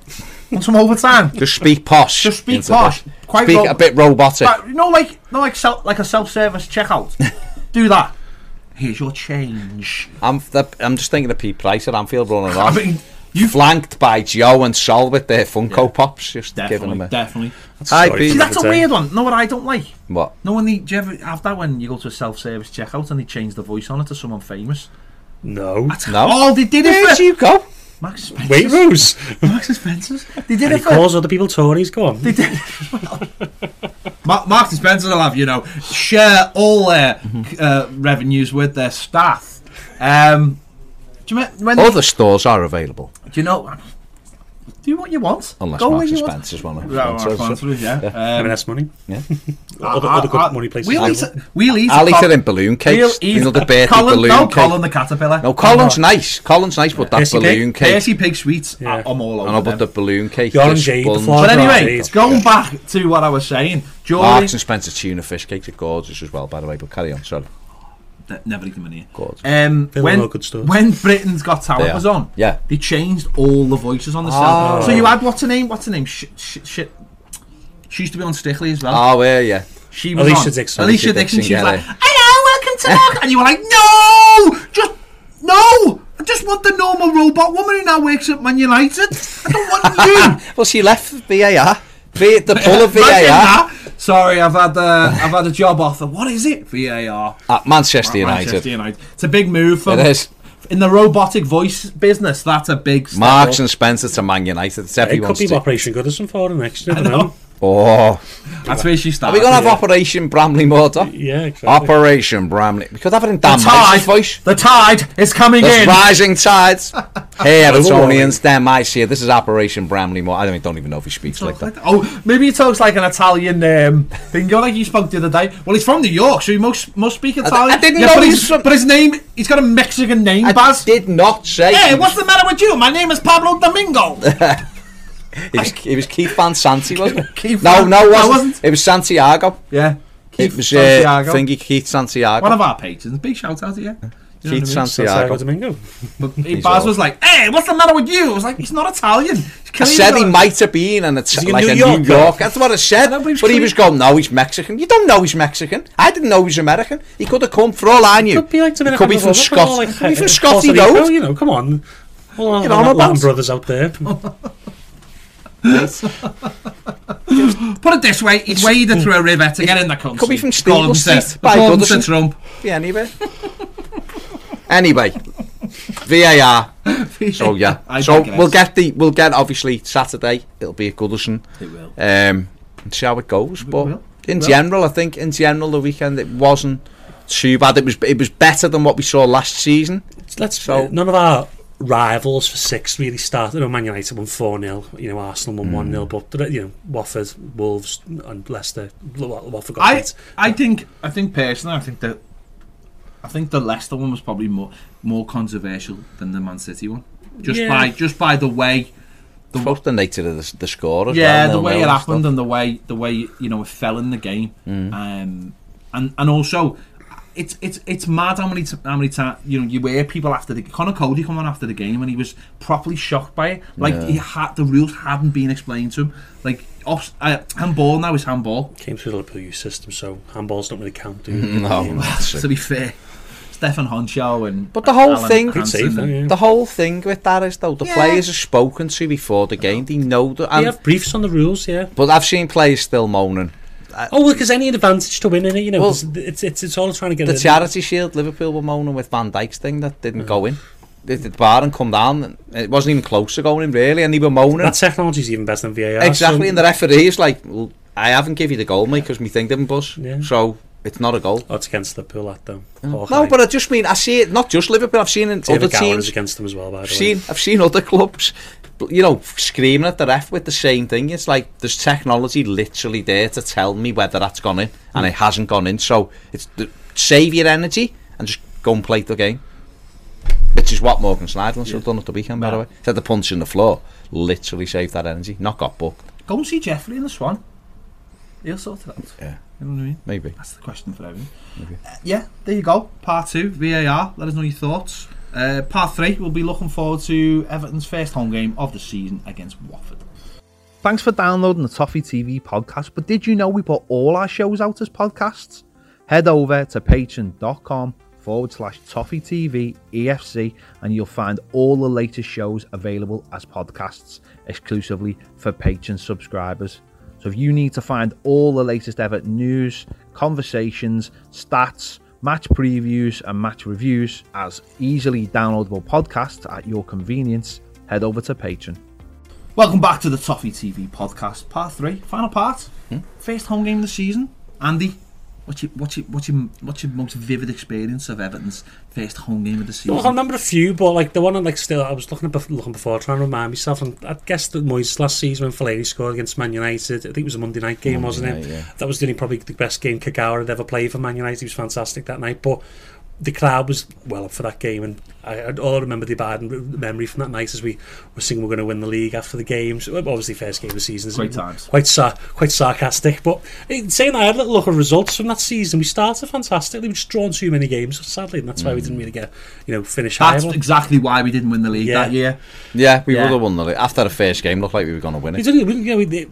Want some overtime? Just speak posh. Just speak posh. this. Quite speak ro- a bit robotic. But, you know, like no, like self, like a self-service checkout. (laughs) Do that. Here's your change. I'm the, I'm just thinking of Pete Price at Anfield running I on. mean, you flanked by Joe and Sol with their Funko Yeah. Pops, just giving definitely, them a definitely. Hi, See, that's a weird one. Know what I don't like? What? No one. Do you ever have that when you go to a self-service checkout and they change the voice on it to someone famous? no. That's No. Oh, they did it Where for you go? Marks Spencer's. Wait, Rose. Marks and Spencer's. They did And it he for. calls other people Tories. Go on. They did. (laughs) Ma- Marks and Spencer will have you know share all their uh, revenues with their staff. Um, do you me- when they- Other stores are available, do you know? Do what you want. unless Go Marks and you want. Spencer's one. Yeah, well, sponsors, yeah. I mean, Um, that's money. Yeah. (laughs) Other, I- other good I- money places. We'll eat, available. we'll eat. I'll a eat col- it in balloon cakes. We'll eat You know the birthday Colin, balloon no, cake. Colin the caterpillar. No, Colin's nice. Colin's nice, but that Percy Pig? balloon cake. Percy Pig sweets. Yeah. I- I'm all over I know, but the them. balloon cake. The the orange aid, the sponge. flour But Oh, anyway, right. going back to what I was saying, Julie. Marks and Spencer tuna fish cakes are gorgeous as well, by the way. But carry on, sorry. Ne- never eat them in here. Gorgeous. Um, when good when Britain's Got Talent They was on, Yeah. they changed all the voices on the Oh. set. So you had what's her name? What's her name? Shit, shit, shit. She used to be on Strictly as well. Oh, yeah, yeah. she was Alesha on. Dixon. Alesha Alesha Dixon. Dixon, She was get like, it. "Hello, welcome to Mark," and you were like, "No, just no." I just want the normal robot woman who now works at Man United. I don't want you. (laughs) Well, she left VAR. V- the pull of Imagine VAR that. Sorry, I've had uh, I've had a job offer. What is it? VAR. at Manchester United. Manchester United. It's a big move for It is. in the robotic voice business. That's a big step Marks up. and Spencer to Man United. It's It could everyone's. be team. Operation Goodison for her next. You I never know. Know. Oh, That's where she are we gonna have yeah. Operation Bramley Motor? Yeah, exactly. Operation Bramley. Because could have it in Dan the tide, voice. the tide is coming There's in. rising tides. (laughs) hey, warming. Evertonians, Dan Meis here. This is Operation Bramley Motor. I don't, don't even know if he speaks like that. Oh, maybe he talks like an Italian um, thing. You know, like you spoke the other day. Well, he's from New York, so he must must speak Italian. I didn't yeah, know but, he his, from- but his name, he's got a Mexican name, I Baz. did not say. Hey, what's the matter with you? My name is Pablo Domingo. (laughs) It was, it was Keith Van Santi, wasn't it? (laughs) Keith no, Van- no, it No, it wasn't. wasn't. It was Santiago. yeah, it was uh, Santiago. thingy Keith Santiago. one of our patrons. Big shout out to you. You know Keith what I mean? Santiago. Santiago Domingo. But (laughs) he- Baz all- was like, "Hey, what's the matter with you?" I was like, "He's not Italian." He's I killing said he his- might have been an Ita- like New a Yorker? New York. That's what I said. know, but he was but he was going, no, he's Mexican. You don't know he's Mexican. I didn't know he was American. He could have come, for all I knew. Could be like he could be from Scotland. Like, could be from uh, Scotty Puerto Rico, Road. You know, come on. Well, You you know, know, I'm Latin about- brothers out there. (laughs) (laughs) Put it this way: he'd waded through a river to get in the country. Could be from Call him Steeple to- Street by call to Goodison. Trump. Yeah, (laughs) anyway. anyway, VAR. (laughs) So yeah, I so digress. we'll get the we'll get obviously Saturday. It'll be a Goodison. It will. Um, and see how it goes. But will. in Will. general, I think in general the weekend it wasn't too bad. It was it was better than what we saw last season. Let's So- none of our rivals for six really started. You know, Man United won four 0 You know, Arsenal won one 0 But you know, Watford, Wolves, and Leicester. Wa- Watford got I beat. I think I think personally I think that I think the Leicester one was probably more more controversial than the Man City one. Just Yeah. by just by the way, The both the nature of the, the score as yeah, well. the way it and happened stuff. and the way the way you know it fell in the game, um, and and also. It's it's it's mad how many t- how many times you know you hear people after the Conor Coady come on after the game and he was properly shocked by it. Like Yeah. he had the rules hadn't been explained to him. Like off, uh, handball now is handball. Came through the Liverpool youth system, so handballs don't really count, do No, they? (laughs) that's to be fair, Stéphane Henchoz and But the whole Alan thing- Good Hansen save, and- yeah. The whole thing with that is though the Yeah. players are spoken to before the game. They know that. They have briefs on the rules, yeah. but I've seen players still moaning. Oh, well, because any advantage to winning it, you know, Well, it's, it's it's all trying to get The it- Charity Shield, Liverpool were moaning with Van Dijk's thing that didn't go in. The, the bar and come down. It wasn't even close to going in really, and they were moaning. That technology's even better than VAR. exactly, so- and the referee is like, well, "I haven't give you the goal, mate, because me thing didn't buzz, Yeah. so it's not a goal." Oh, it's against Liverpool, that though. Oh, No, but I just mean I see it. Not just Liverpool. I've seen it in David other teams. against them as well, by the I've way. seen I've seen other clubs, you know, screaming at the ref with the same thing. It's like there's technology literally there to tell me whether that's gone in, and it hasn't gone in. So it's the, save your energy and just go and play the game. Which is what Morgan Schneiderlin should have done at the weekend, by the way. Said the punch in the floor literally saved that energy. Not got booked, Go and see Jeffrey in the Swan. He'll sort it out. Yeah. You know what I mean? maybe. That's the question for everyone. Maybe. Uh, yeah, there you go. Part two, VAR. Let us know your thoughts. Uh, part three, we'll be looking forward to Everton's first home game of the season against Watford. Thanks for downloading the Toffee TV podcast. But did you know we put all our shows out as podcasts? Head over to patreon.com forward slash Toffee TV EFC and you'll find all the latest shows available as podcasts exclusively for Patreon subscribers. So if you need to find all the latest Everton news, conversations, stats, match previews, and match reviews as easily downloadable podcasts at your convenience, head over to Patreon. Welcome back to the Toffee TV podcast, part three, final part. Hmm? First home game of the season. Andy, What's your, what's, your, what's, your, what's your most vivid experience of Everton's first home game of the season? Look, I remember a few, but like the one I'm like still, I was looking, at, looking before, trying to remind myself, and I guess that Moyes last season when Fellaini scored against Man United, I think it was a Monday night game, Monday wasn't night, it? Yeah. That was doing probably the best game Kagawa had ever played for Man United. He was fantastic that night, but the crowd was well up for that game, and I, I all remember the bad memory from that night as we were singing we're going to win the league after the games. Obviously, first game of the season, Great times. quite sar- quite sarcastic. But saying that, I had a little look at results from that season. We started fantastically. We just drawn too many games, sadly, and that's why we mm. didn't really get you know finish high. That's But exactly why we didn't win the league Yeah. that year. Yeah, we Yeah. would have won the league. After the first game, looked like we were going to win We it. didn't, we, you know, we,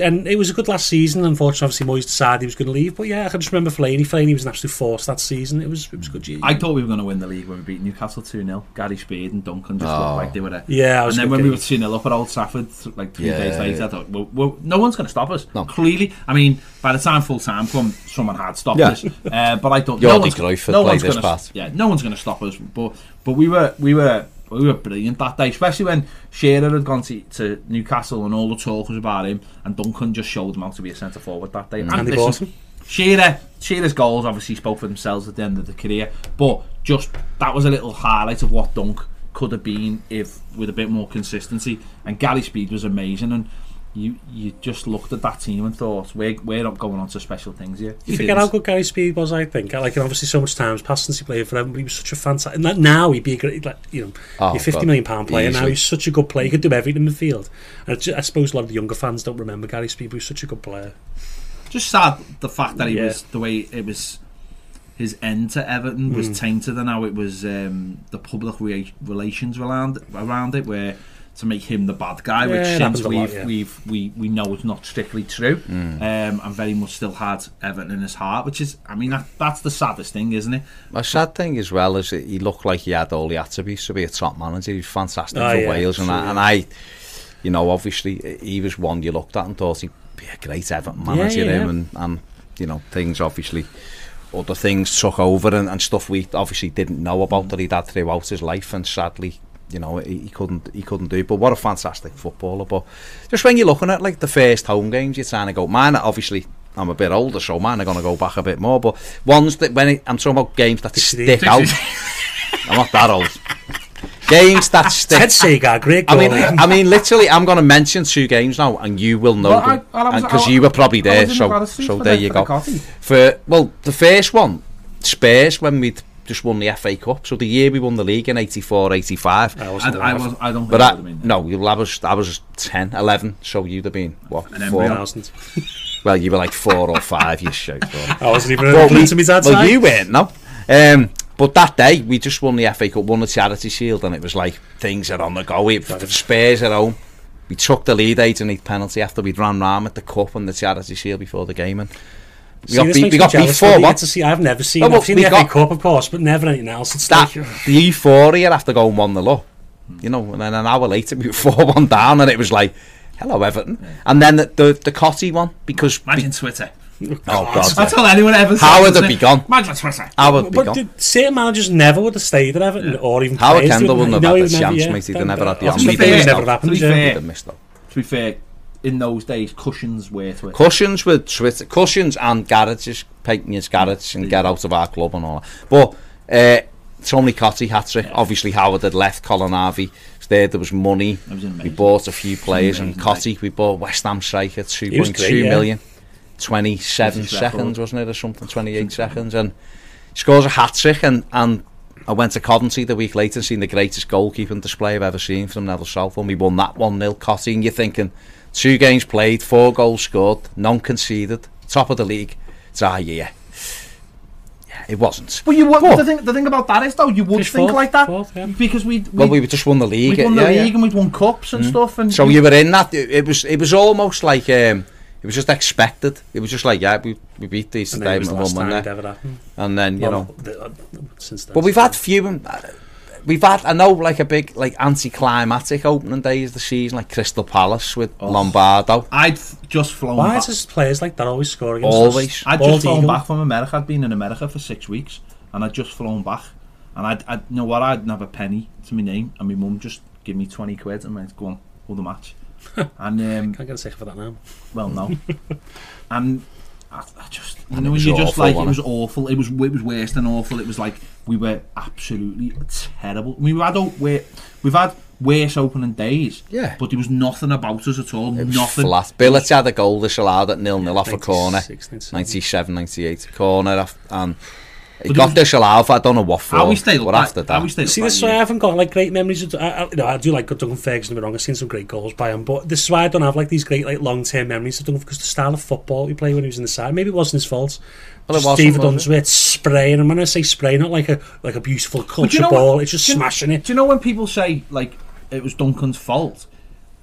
and it was a good last season. Unfortunately, obviously Moyes decided he was going to leave. But yeah, I can just remember Fellaini. Fellaini was an absolute force that season. It was it was a good. year. I thought we were going to win the league when we beat Newcastle 2 0. Gary Speed and Duncan just Oh. looked like they were there. yeah, I And then when we were 2 0 up at Old Trafford, like three Yeah, days later, yeah. I thought, well, well, no one's going to stop us. No. Clearly, I mean, by the time full time come, someone had stopped Yeah. us. Uh, but I thought, no one's, no one's gonna, part. Yeah, no one's going to stop us. But but we were we were we were brilliant that day, especially when Shearer had gone to, to Newcastle and all the talk was about him, and Duncan just showed him how to be a centre forward that day. and And they listen. Shearer, Shearer's goals obviously spoke for themselves at the end of the career, but just that was a little highlight of what Dunk could have been if with a bit more consistency. And Gary Speed was amazing, and you you just looked at that team and thought we're we're not going on to special things here. You We forget didn't. how good Gary Speed was, I think. Like, and obviously, so much times has passed since he played for them, but he was such a fantastic. And now he'd be a great, like, you know, Oh, a fifty God. million pound player. Now he's such a good player. He could do everything in the field. And I suppose a lot of the younger fans don't remember Gary Speed, but he was such a good player. just sad the fact that he Yeah. was the way it was his end to Everton was Mm. tainted and how it was um, the public rea- relations around around it where to make him the bad guy Yeah, which it since happens a lot, we've yeah. we've we, we know it's not strictly true Mm. um, and very much still had Everton in his heart which is I mean that, that's the saddest thing isn't it My sad thing as well is that he looked like he had all the attributes to be a top manager. He was fantastic Oh, for yeah, Wales, and, sure, I, and I, you know, obviously he was one you looked at and thought he'd be a great Everton manager. yeah, him yeah. and, and you know things obviously. Other things took over and, and stuff we obviously didn't know about that he'd had throughout his life, and sadly, you know, he, he couldn't he couldn't do. But what a fantastic footballer! But just when you're looking at like the first home games, you're trying to go. Are obviously, I'm a bit older, so mine are going to go back a bit more. But ones that when it, I'm talking about games that stick out. (laughs) I'm not that old. Games (laughs) that stick. Ted Sagar, great Goal, I goal. mean, I mean, literally, I'm going to mention two games now, and you will know Well, them well, because you were probably there. So, the so there the- you for the go. coffee. For well, the first one, Spurs when we'd just won the FA Cup. So the year we won the league in 84, 85. I I, wasn't I, alive. was, I don't But think I I, would have been. no, you- I was, I was 10, 11, so you'd have been, what, An four? embryo. 2000. (laughs) Well, you were like four or five, you shout. I wasn't even Well, well, we- to me dad's well, side. you weren't, no. Um, but that day, we just won the FA Cup, won the Charity Shield, and it was like, things are on the go. We Spurs at home. We took the lead 8 and 8 penalty after we'd run round at the cup and the Charity Shield before the game. And we See, got this beat, we got beat jealous 4 when 1. to see. I've never seen. Oh, well, I've seen we the got- FA Cup, of course, but never anything else. It's that like, the euphoria after going one 0 up, you know, and then an hour later we were (laughs) four one down, and it was like, hello Everton, and then the the, the Cottee one because Imagine Twitter. Oh god, That's all anyone ever says. How would isn't it be gone? Imagine Twitter. how would be but gone? did, certain managers never would have stayed at Everton or even Howard players Kendall wouldn't have no, had the chance, yeah, mate. He'd never had the opportunity. to be fair, To be never fair, happened, to be fair, have missed out. To be fair, in those days, cushions were Twitter. Cushions with Twitter, cushions and garages, painting his garage and get out of our club and all that. But uh, Tony Cottee hat trick. Obviously, Howard had left. Colin Harvey was there. There was money. Was We bought a few players and amazing, Cottee. We bought West Ham striker two He was point great, two yeah. Million. 27 British record. seconds, wasn't it, or something? 28 seconds, and he scores a hat trick. And, and I went to Coventry the week later and seen the greatest goalkeeping display I've ever seen from Neville Southall. We won that 1 0 Cottee, and you're thinking, two games played, four goals scored, none conceded, top of the league. It's our year. Yeah, it wasn't. Well, you would, But- the thing the thing about that is though you would Finished think fourth, like that fourth, yeah. because we Well, we we just won the league. we won the yeah, yeah. league and we'd won cups and stuff and So you were in that. It, it was. It was almost like. Um, it was just expected. It was just like, yeah, we, we beat these and today. It was the last time it ever happened. And then, you well, know. The, uh, since then. But we've had few... Uh, we've had, I know, like a big, like anticlimactic opening days of the season, like Crystal Palace with oh. Lombardo. I'd just flown Why back. is players like that always scoring? Always. I'd just flown Eagle. back from America. I'd been in America for six weeks and I'd just flown back. And I'd, I'd you know what, I didn't have a penny to my name and my mum just give me 20 quid and went, go on, hold the match and, um, Can't get a sick for that now. Well, no. (laughs) and I, I just, you and know, you just awful, like, it was awful. It was, it was worse than awful. It was like, we were absolutely terrible. I mean, we've had, we, we've had worse opening days. Yeah. But there was nothing about us at all. It was nothing. flat. Billet had a goal, the Shalad at nil-nil yeah, off a corner. 97, 98 corner off, and it But got it was- disallowed. For, I don't know what for. How we stayed up but after that, we stayed up See, this is why I haven't got like great memories. Of, I, I, you know, I do like Duncan Ferguson. Don't be wrong. I've seen some great goals by him, but this is why I don't have like these great like long term memories of Duncan because the style of football he played when he was in the side. Maybe it wasn't his fault. Well, it Just wasn't, David? Unsworth spraying, and when I say spray, not like a like a beautiful But culture you know ball. what? It's just Do you- smashing it. Do you know when people say like it was Duncan's fault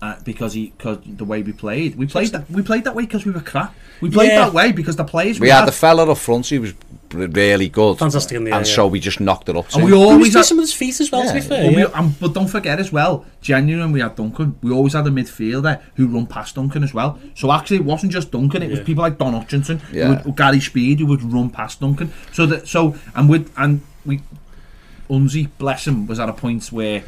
uh, because he because the way we played? We played that we played that way because we were crap. We played Yeah. that way because the players we had the fella up front. He was r- really good, Fantastic in the and air, so we just knocked it up. to and we He was always had, decent with his feet as well. to be fair, but, yeah. we, um, but don't forget as well, genuine we had Duncan. We always had a midfielder who run past Duncan as well. So actually, it wasn't just Duncan; it was people like Don Hutchinson, Yeah. who would, Gary Speed, who would run past Duncan. So that so and with and we, Unzi, bless him, was at a point where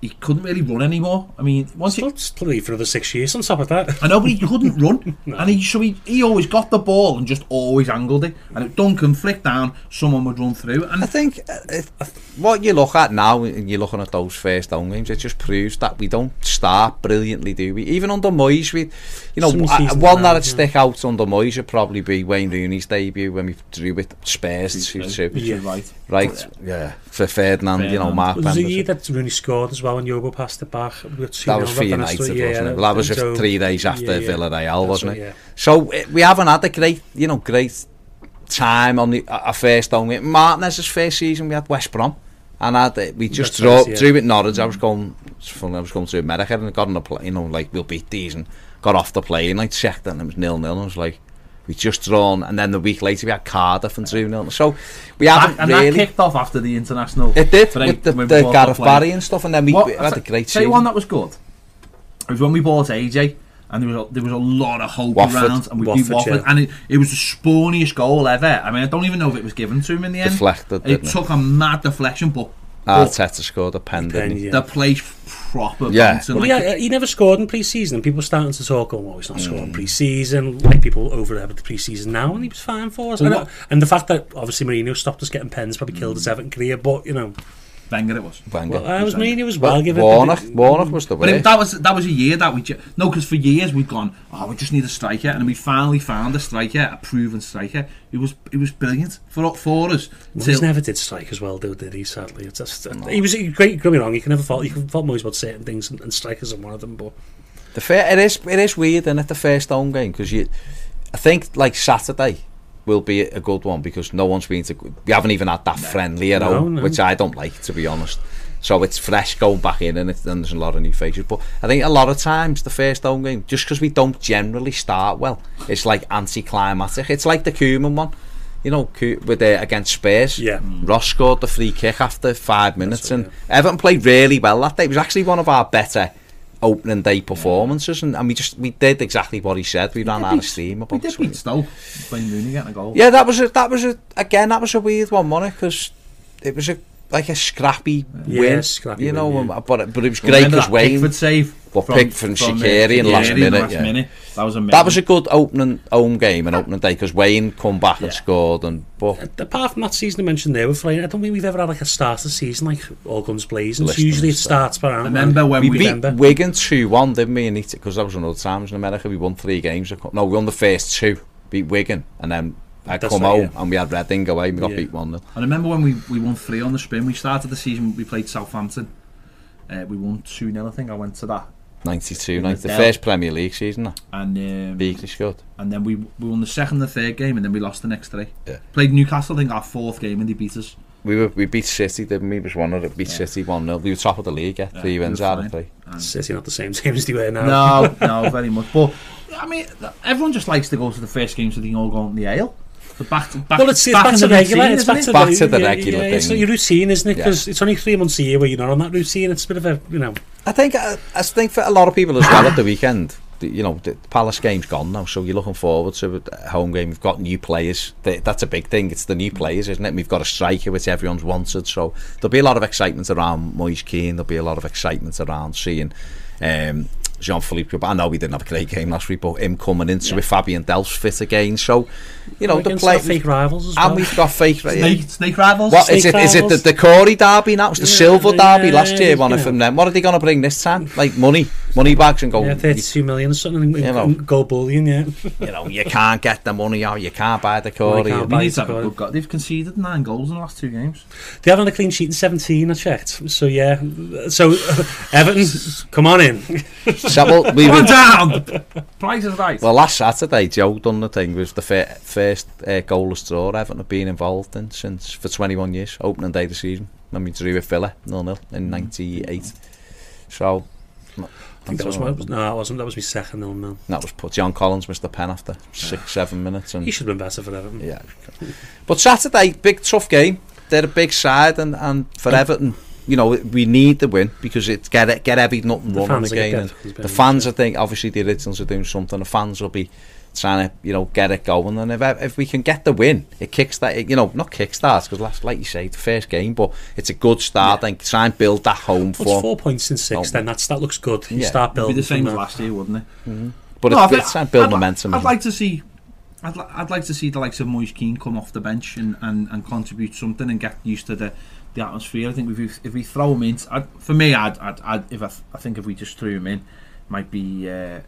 he couldn't really run anymore. I mean, once he, Still, still leave for another six years on top of that. I know, but he (laughs) couldn't run, and he so he, he always got the ball and just always angled it. And if Duncan flicked down, someone would run through. And I think uh, it, what you look at now, and you're looking at those first home games, it just proves that we don't start brilliantly, do we? Even under Moyes, we, you know, I, one that'd stick out under Moyes would probably be Wayne Rooney's debut when we drew with Spurs 2-2. Yeah, right. Right, yeah. For Ferdinand, Ferdinand. you know, Mark Anderson. Was he that Rooney scored as well when Yogo passed it back? We got that was for United, yeah, wasn't it? Well, that was so, three days after yeah, yeah. Villarreal, wasn't right, it? Yeah. So, we haven't had a great, you know, great time on the, a first home game. Martinez's first season, we had West Brom. And had, uh, we just That's drew, nice, yeah. drew with Norwich. I was going, it's funny, I was going to America and got on a plane, you know, like, we'll beat these. And got off the plane. I checked and it was nil nil. I was like, we just drawn, and then the week later we had Cardiff and drew nil. So we haven't and really. that kicked off after the international. it did break with the, when we the Gareth player. Barry and stuff, and then we, What- we had a I'll great Tell you one that was good. It was when we bought AJ, and there was a, there was a lot of hope Watford. around, and we beat Watford, Watford, yeah. and it, it was the spawniest goal ever. I mean, I don't even know if it was given to him in the end. Deflected, It didn't it? took a mad deflection, but, ah, but Arteta scored a pen, didn't Pen, yeah. the place proper. Yeah. Well, like, yeah, he never scored in pre-season, and people starting to talk, "Oh, well, he's not Mm. scoring pre-season." Like people over there with the pre-season now, and he was fine for us. Well, And, what- and the fact that obviously Mourinho stopped us getting pens probably killed Mm. his Everton career. But you know, Wenger it was. Wenger. Well, I was Wenger. mean, it was well But given. Warnock, Warnock was the But it, that was that was a year that we ju- no because for years we'd gone oh we just need a striker and we finally found a striker a proven striker it was it was brilliant for for us Moyes till- never did strike as well, though, did he? Sadly, it's just, he was great. Don't get me wrong. You can never fault. You can fault Moyes about certain things, and, and strikers are one of them. But The fair, it is it is weird, isn't it, the first home game? Because you, I think like Saturday will be a good one because no one's been to. We haven't even had that friendly at No, home, no. which I don't like to be honest. So it's fresh going back in, and, it, and there's a lot of new faces. But I think a lot of times the first home game, just because we don't generally start well, it's like anticlimactic. It's like the Koeman one. You know, with uh, against Spurs, Yeah. Ross scored the free kick after five minutes, right, and Everton played really well that day. It was actually one of our better opening day performances, and, and we just we did exactly what he said. We ran did out of beat- steam we about did Sweden. beat Stoke when Rooney getting a goal Yeah, that was a that was a again that was a weird one, it? Because it was a like a scrappy Yeah, win, scrappy you know. win, yeah. But it- but it was Remember great because that Wayne. Pickford save Well, Pickford from uh, Shaqiri in the last Shaqiri minute, that was amazing That was a good opening home game and opening day because Wayne come back and scored and but apart from that season I mentioned there, we're flying. I don't think we've ever had like a start of season like all guns blazing. Listening Usually it and stuff. starts around. remember when we we, beat December. Wigan two one, didn't we? Because that was another times in America. We won three games. No, we won the first two. Beat Wigan and then I That's come right, home yeah. and we had Reading away. and We got Yeah. beat one 0 I remember when we, we won three on the spin we started the season we played Southampton uh, we won 2-0 I think I went to that 92, 90, the the first Premier League season. That. and um, Beakley scored. and then we we won the second and third game and then we lost the next three Yeah. played Newcastle I think our fourth game and they beat us We were we beat City, didn't we? It was one of the beat Yeah. City one 0 We were top of the league, yeah. Yeah, Three we wins out of fine. three. and City not the same (laughs) team as they were now. No, no, very much. But I mean, everyone just likes to go to the first game so they can all go on the ale. Back to, back, well, it's, it's back, back to the regular. Routine, it's back, it? to, back the, to the regular yeah, thing. It's your routine, isn't it? Because yeah. it's only three months a year where you're not on that routine. It's a bit of a, you know. I think, I, I think for a lot of people as well at the weekend, you know, the Palace game's gone now, so you're looking forward to a home game. We've got new players. That's a big thing. It's the new players, isn't it? We've got a striker, which everyone's wanted. So there'll be a lot of excitement around Moise Keane. There'll be a lot of excitement around seeing um, Jean-Philippe I know we didn't have a great game last week, but him coming into yeah. it, Fabian Delph's fit again. So you know, the play, fake rivals as well. and we've got fake. Snake, snake rivals. What is Snake it? Is it the, rivals. the Corey derby now? It's the Yeah, silver derby yeah, last year. One you of them. Then what are they going to bring this time? Like money, money bags and go. yeah, 32 million or something. in- You know. in gold bullion, yeah. (laughs) you know, you can't get the money out. You can't buy the Corey. can't buy need to have a Corey. good. They've conceded nine goals in the last two games. They haven't had a clean sheet in 17, I checked. So, yeah. So, (laughs) Everton, come on in. So, well, we One were, down. Price is right. well, last Saturday, Joe done the thing. with the fir- first uh, goalless draw Everton have been involved in since for 21 years. Opening day of the season when we drew with Villa 0 0 in '98. So. I think that was my, no, that wasn't. That was my second nil nil. That was put. John Collins missed the pen after six, seven minutes, and He should have been better for Everton. Yeah. But Saturday, big tough game. They're a big side, and, and for Everton, you know, we need the win because it's get it, get everything up and running again. And the fans. I think, obviously the originals are doing something. The fans will be trying to, you know, get it going. And if if we can get the win, it kicks that, you know, not kick starts because last, like you say, the first game, but it's a good start and try and build that home Well, it's form. four points in six, Oh. then that's, that looks good. You Yeah. start It'd be building. the same as last year, wouldn't it? But No, I it's, think- it's trying to build I'd, momentum. I'd as like to see. I'd, li- I'd like to see the likes of Moise Kean come off the bench and, and, and contribute something and get used to the, the atmosphere. I think if we, if we throw him in, I'd, for me, I'd, I'd, I'd if I, th- I think if we just threw him in, might be uh,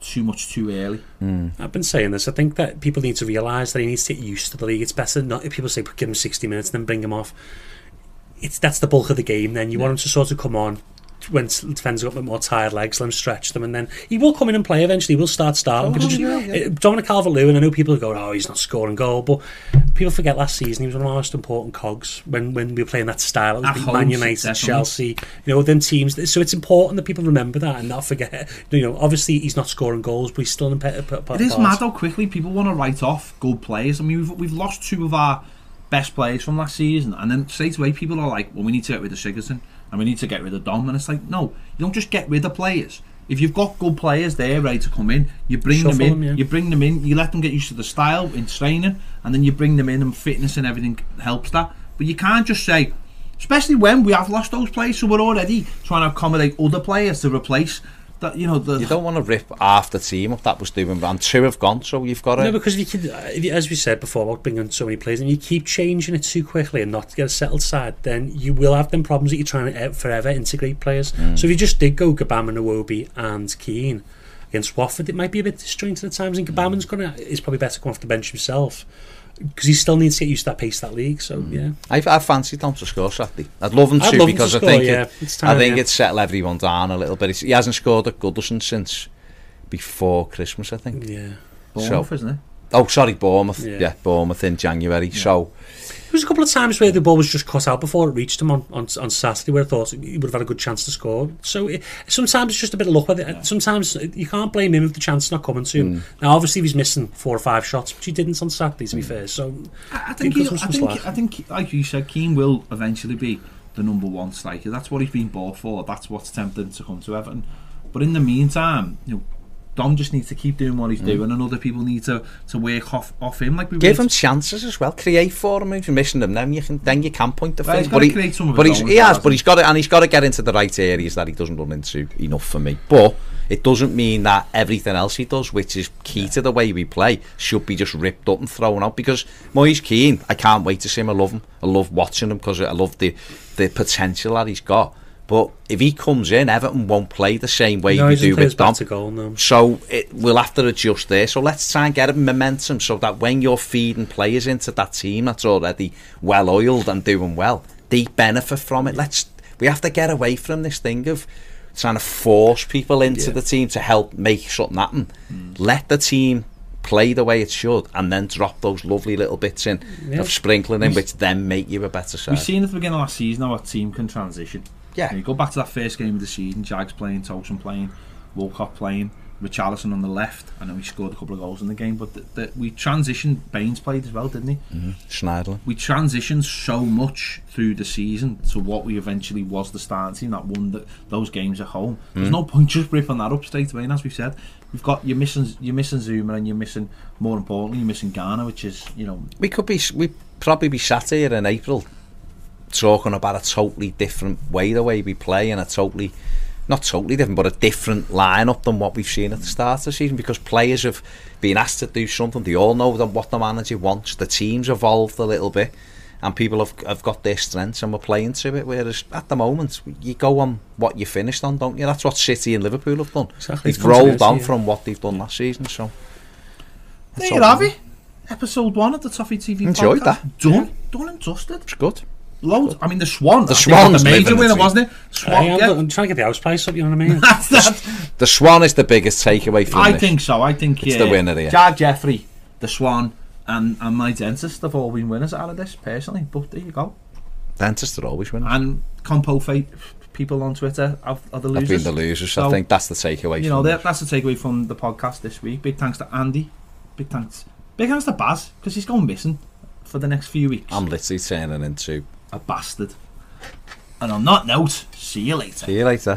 too much too early. Hmm. I've been saying this. I think that people need to realise that he needs to get used to the league. It's better not if people say give him 60 minutes and then bring him off. It's that's the bulk of the game. Then you want him to sort of come on when defenders got a bit more tired legs, let him stretch them, and then he will come in and play eventually. He will start starting. Oh, yeah, yeah. uh, Dominic Calvert-Lewin. I know people are going, "Oh, he's not scoring goal," but people forget last season he was one of our most important cogs when when we were playing that style. It was home, Man United, definitely. Chelsea, you know, then teams. So it's important that people remember that and not forget. You know, obviously he's not scoring goals, but he's still in. Pe- pe- It is mad how quickly people want to write off good players. I mean, we've, we've lost two of our best players from last season, and then straight away people are like, well, we need to get rid of Sigurdsson, and we need to get rid of Dom. And it's like, no, you don't just get rid of players. If you've got good players there ready to come in, you bring them in, them, yeah. you bring them in, you let them get used to the style in training, and then you bring them in, and fitness and everything helps that. But you can't just say, especially when we have lost those players, so we're already trying to accommodate other players to replace that you know the You don't want to rip half the team up that was doing, and two have gone, so you've got to. No, because if you could, if you, as we said before about bringing so many players, and you keep changing it too quickly and not get a settled side, then you will have them problems that you're trying to uh, forever integrate players. So if you just did go Gbamin and Iwobi and Kean against Watford, it might be a bit disjointed at the times, and Gbamin's gonna is probably better coming off the bench himself because he still needs to get used to that pace that league. So mm. yeah, I, I fancy Tom to score Saturday. I'd love him I'd to love because him to I score, think yeah. it, it's time, I think yeah. it's settled everyone down a little bit. It's, he hasn't scored at Goodison since before Christmas, I think. Yeah, Bournemouth, so, isn't it? Oh, sorry, Bournemouth. Yeah, yeah Bournemouth in January. Yeah. So There was a couple of times where the ball was just cut out before it reached him on, on, on Saturday where I thought he would have had a good chance to score. So it, sometimes it's just a bit of luck with it. Sometimes you can't blame him if the chance is not coming to him. Mm. Now, obviously, he's missing four or five shots, but he didn't on Saturday, to be mm. fair. So I, I think, He he, I think. I think, like you said, Kean will eventually be the number one striker. That's what he's been bought for. That's what's tempted him to come to Everton. But in the meantime, you know, Dom just needs to keep doing what he's mm. doing, and other people need to, to work off off him. Like we give him chances as well. Create for him if you're missing them. Then you can then you can point the Well, finger. But, he, but he's, he has, but he's got it, and he's got to get into the right areas that he doesn't run into enough for me. But it doesn't mean that everything else he does, which is key to the way we play, should be just ripped up and thrown out. Because Moise Kean, I can't wait to see him. I love him. I love watching him because I love the the potential that he's got. But if he comes in, Everton won't play the same way no, we he doesn't do with his Dom. goal now. So it, we'll have to adjust there. So let's try and get a momentum so that when you're feeding players into that team that's already well oiled and doing well, they benefit from it. Let's we have to get away from this thing of trying to force people into Yeah. the team to help make something happen. Mm. Let the team play the way it should and then drop those lovely little bits in Yeah. of sprinkling in We've- which then make you a better side. We've seen at the beginning of last season how a team can transition. Yeah. You go back to that first game of the season, Jags playing, Tosun playing, Walcott playing, Richarlison on the left. I know he scored a couple of goals in the game, but the, the, we transitioned. Baines played as well, didn't he? Mm-hmm. Schneiderlin. We transitioned so much through the season to what we eventually was the starting team that won the, those games at home. There's mm-hmm. no point just ripping that up straight away. And as we said, we've got you're missing you're missing Zouma and you're missing more importantly you're missing Gana, which is you know we could be we probably be sat here in April talking about a totally different way the way we play and a totally not totally different but a different lineup than what we've seen at the start of the season because players have been asked to do something they all know them what the manager wants the team's evolved a little bit and people have, have got their strengths and we're playing to it whereas at the moment you go on what you finished on don't you that's what City and Liverpool have done Exactly. they've rolled on yeah. from what they've done last season so there you have it. Episode one of the Toffee TV Enjoyed podcast. that. Done, done and dusted. it's good Loads. I mean, the Swan. The Swan was the major living the winner, dream. wasn't it? Swan. Hey, I'm, yeah. I'm trying to get the house price up, you know what I mean? (laughs) That's that. the Swan is the biggest takeaway from I this. think so. I think It's yeah, the winner here. Jag Jeffrey, the Swan, and and my dentist have all been winners out of this personally. But there you go. Dentists are always winners. And Compo Fate people on Twitter are, are the I've losers. been the losers. So, I think that's the takeaway. You know, from that, it. that's the takeaway from the podcast this week. Big thanks to Andy. Big thanks. Big thanks to Baz because he's gone missing for the next few weeks. I'm literally turning into. A bastard. And on that note, see you later. See you later.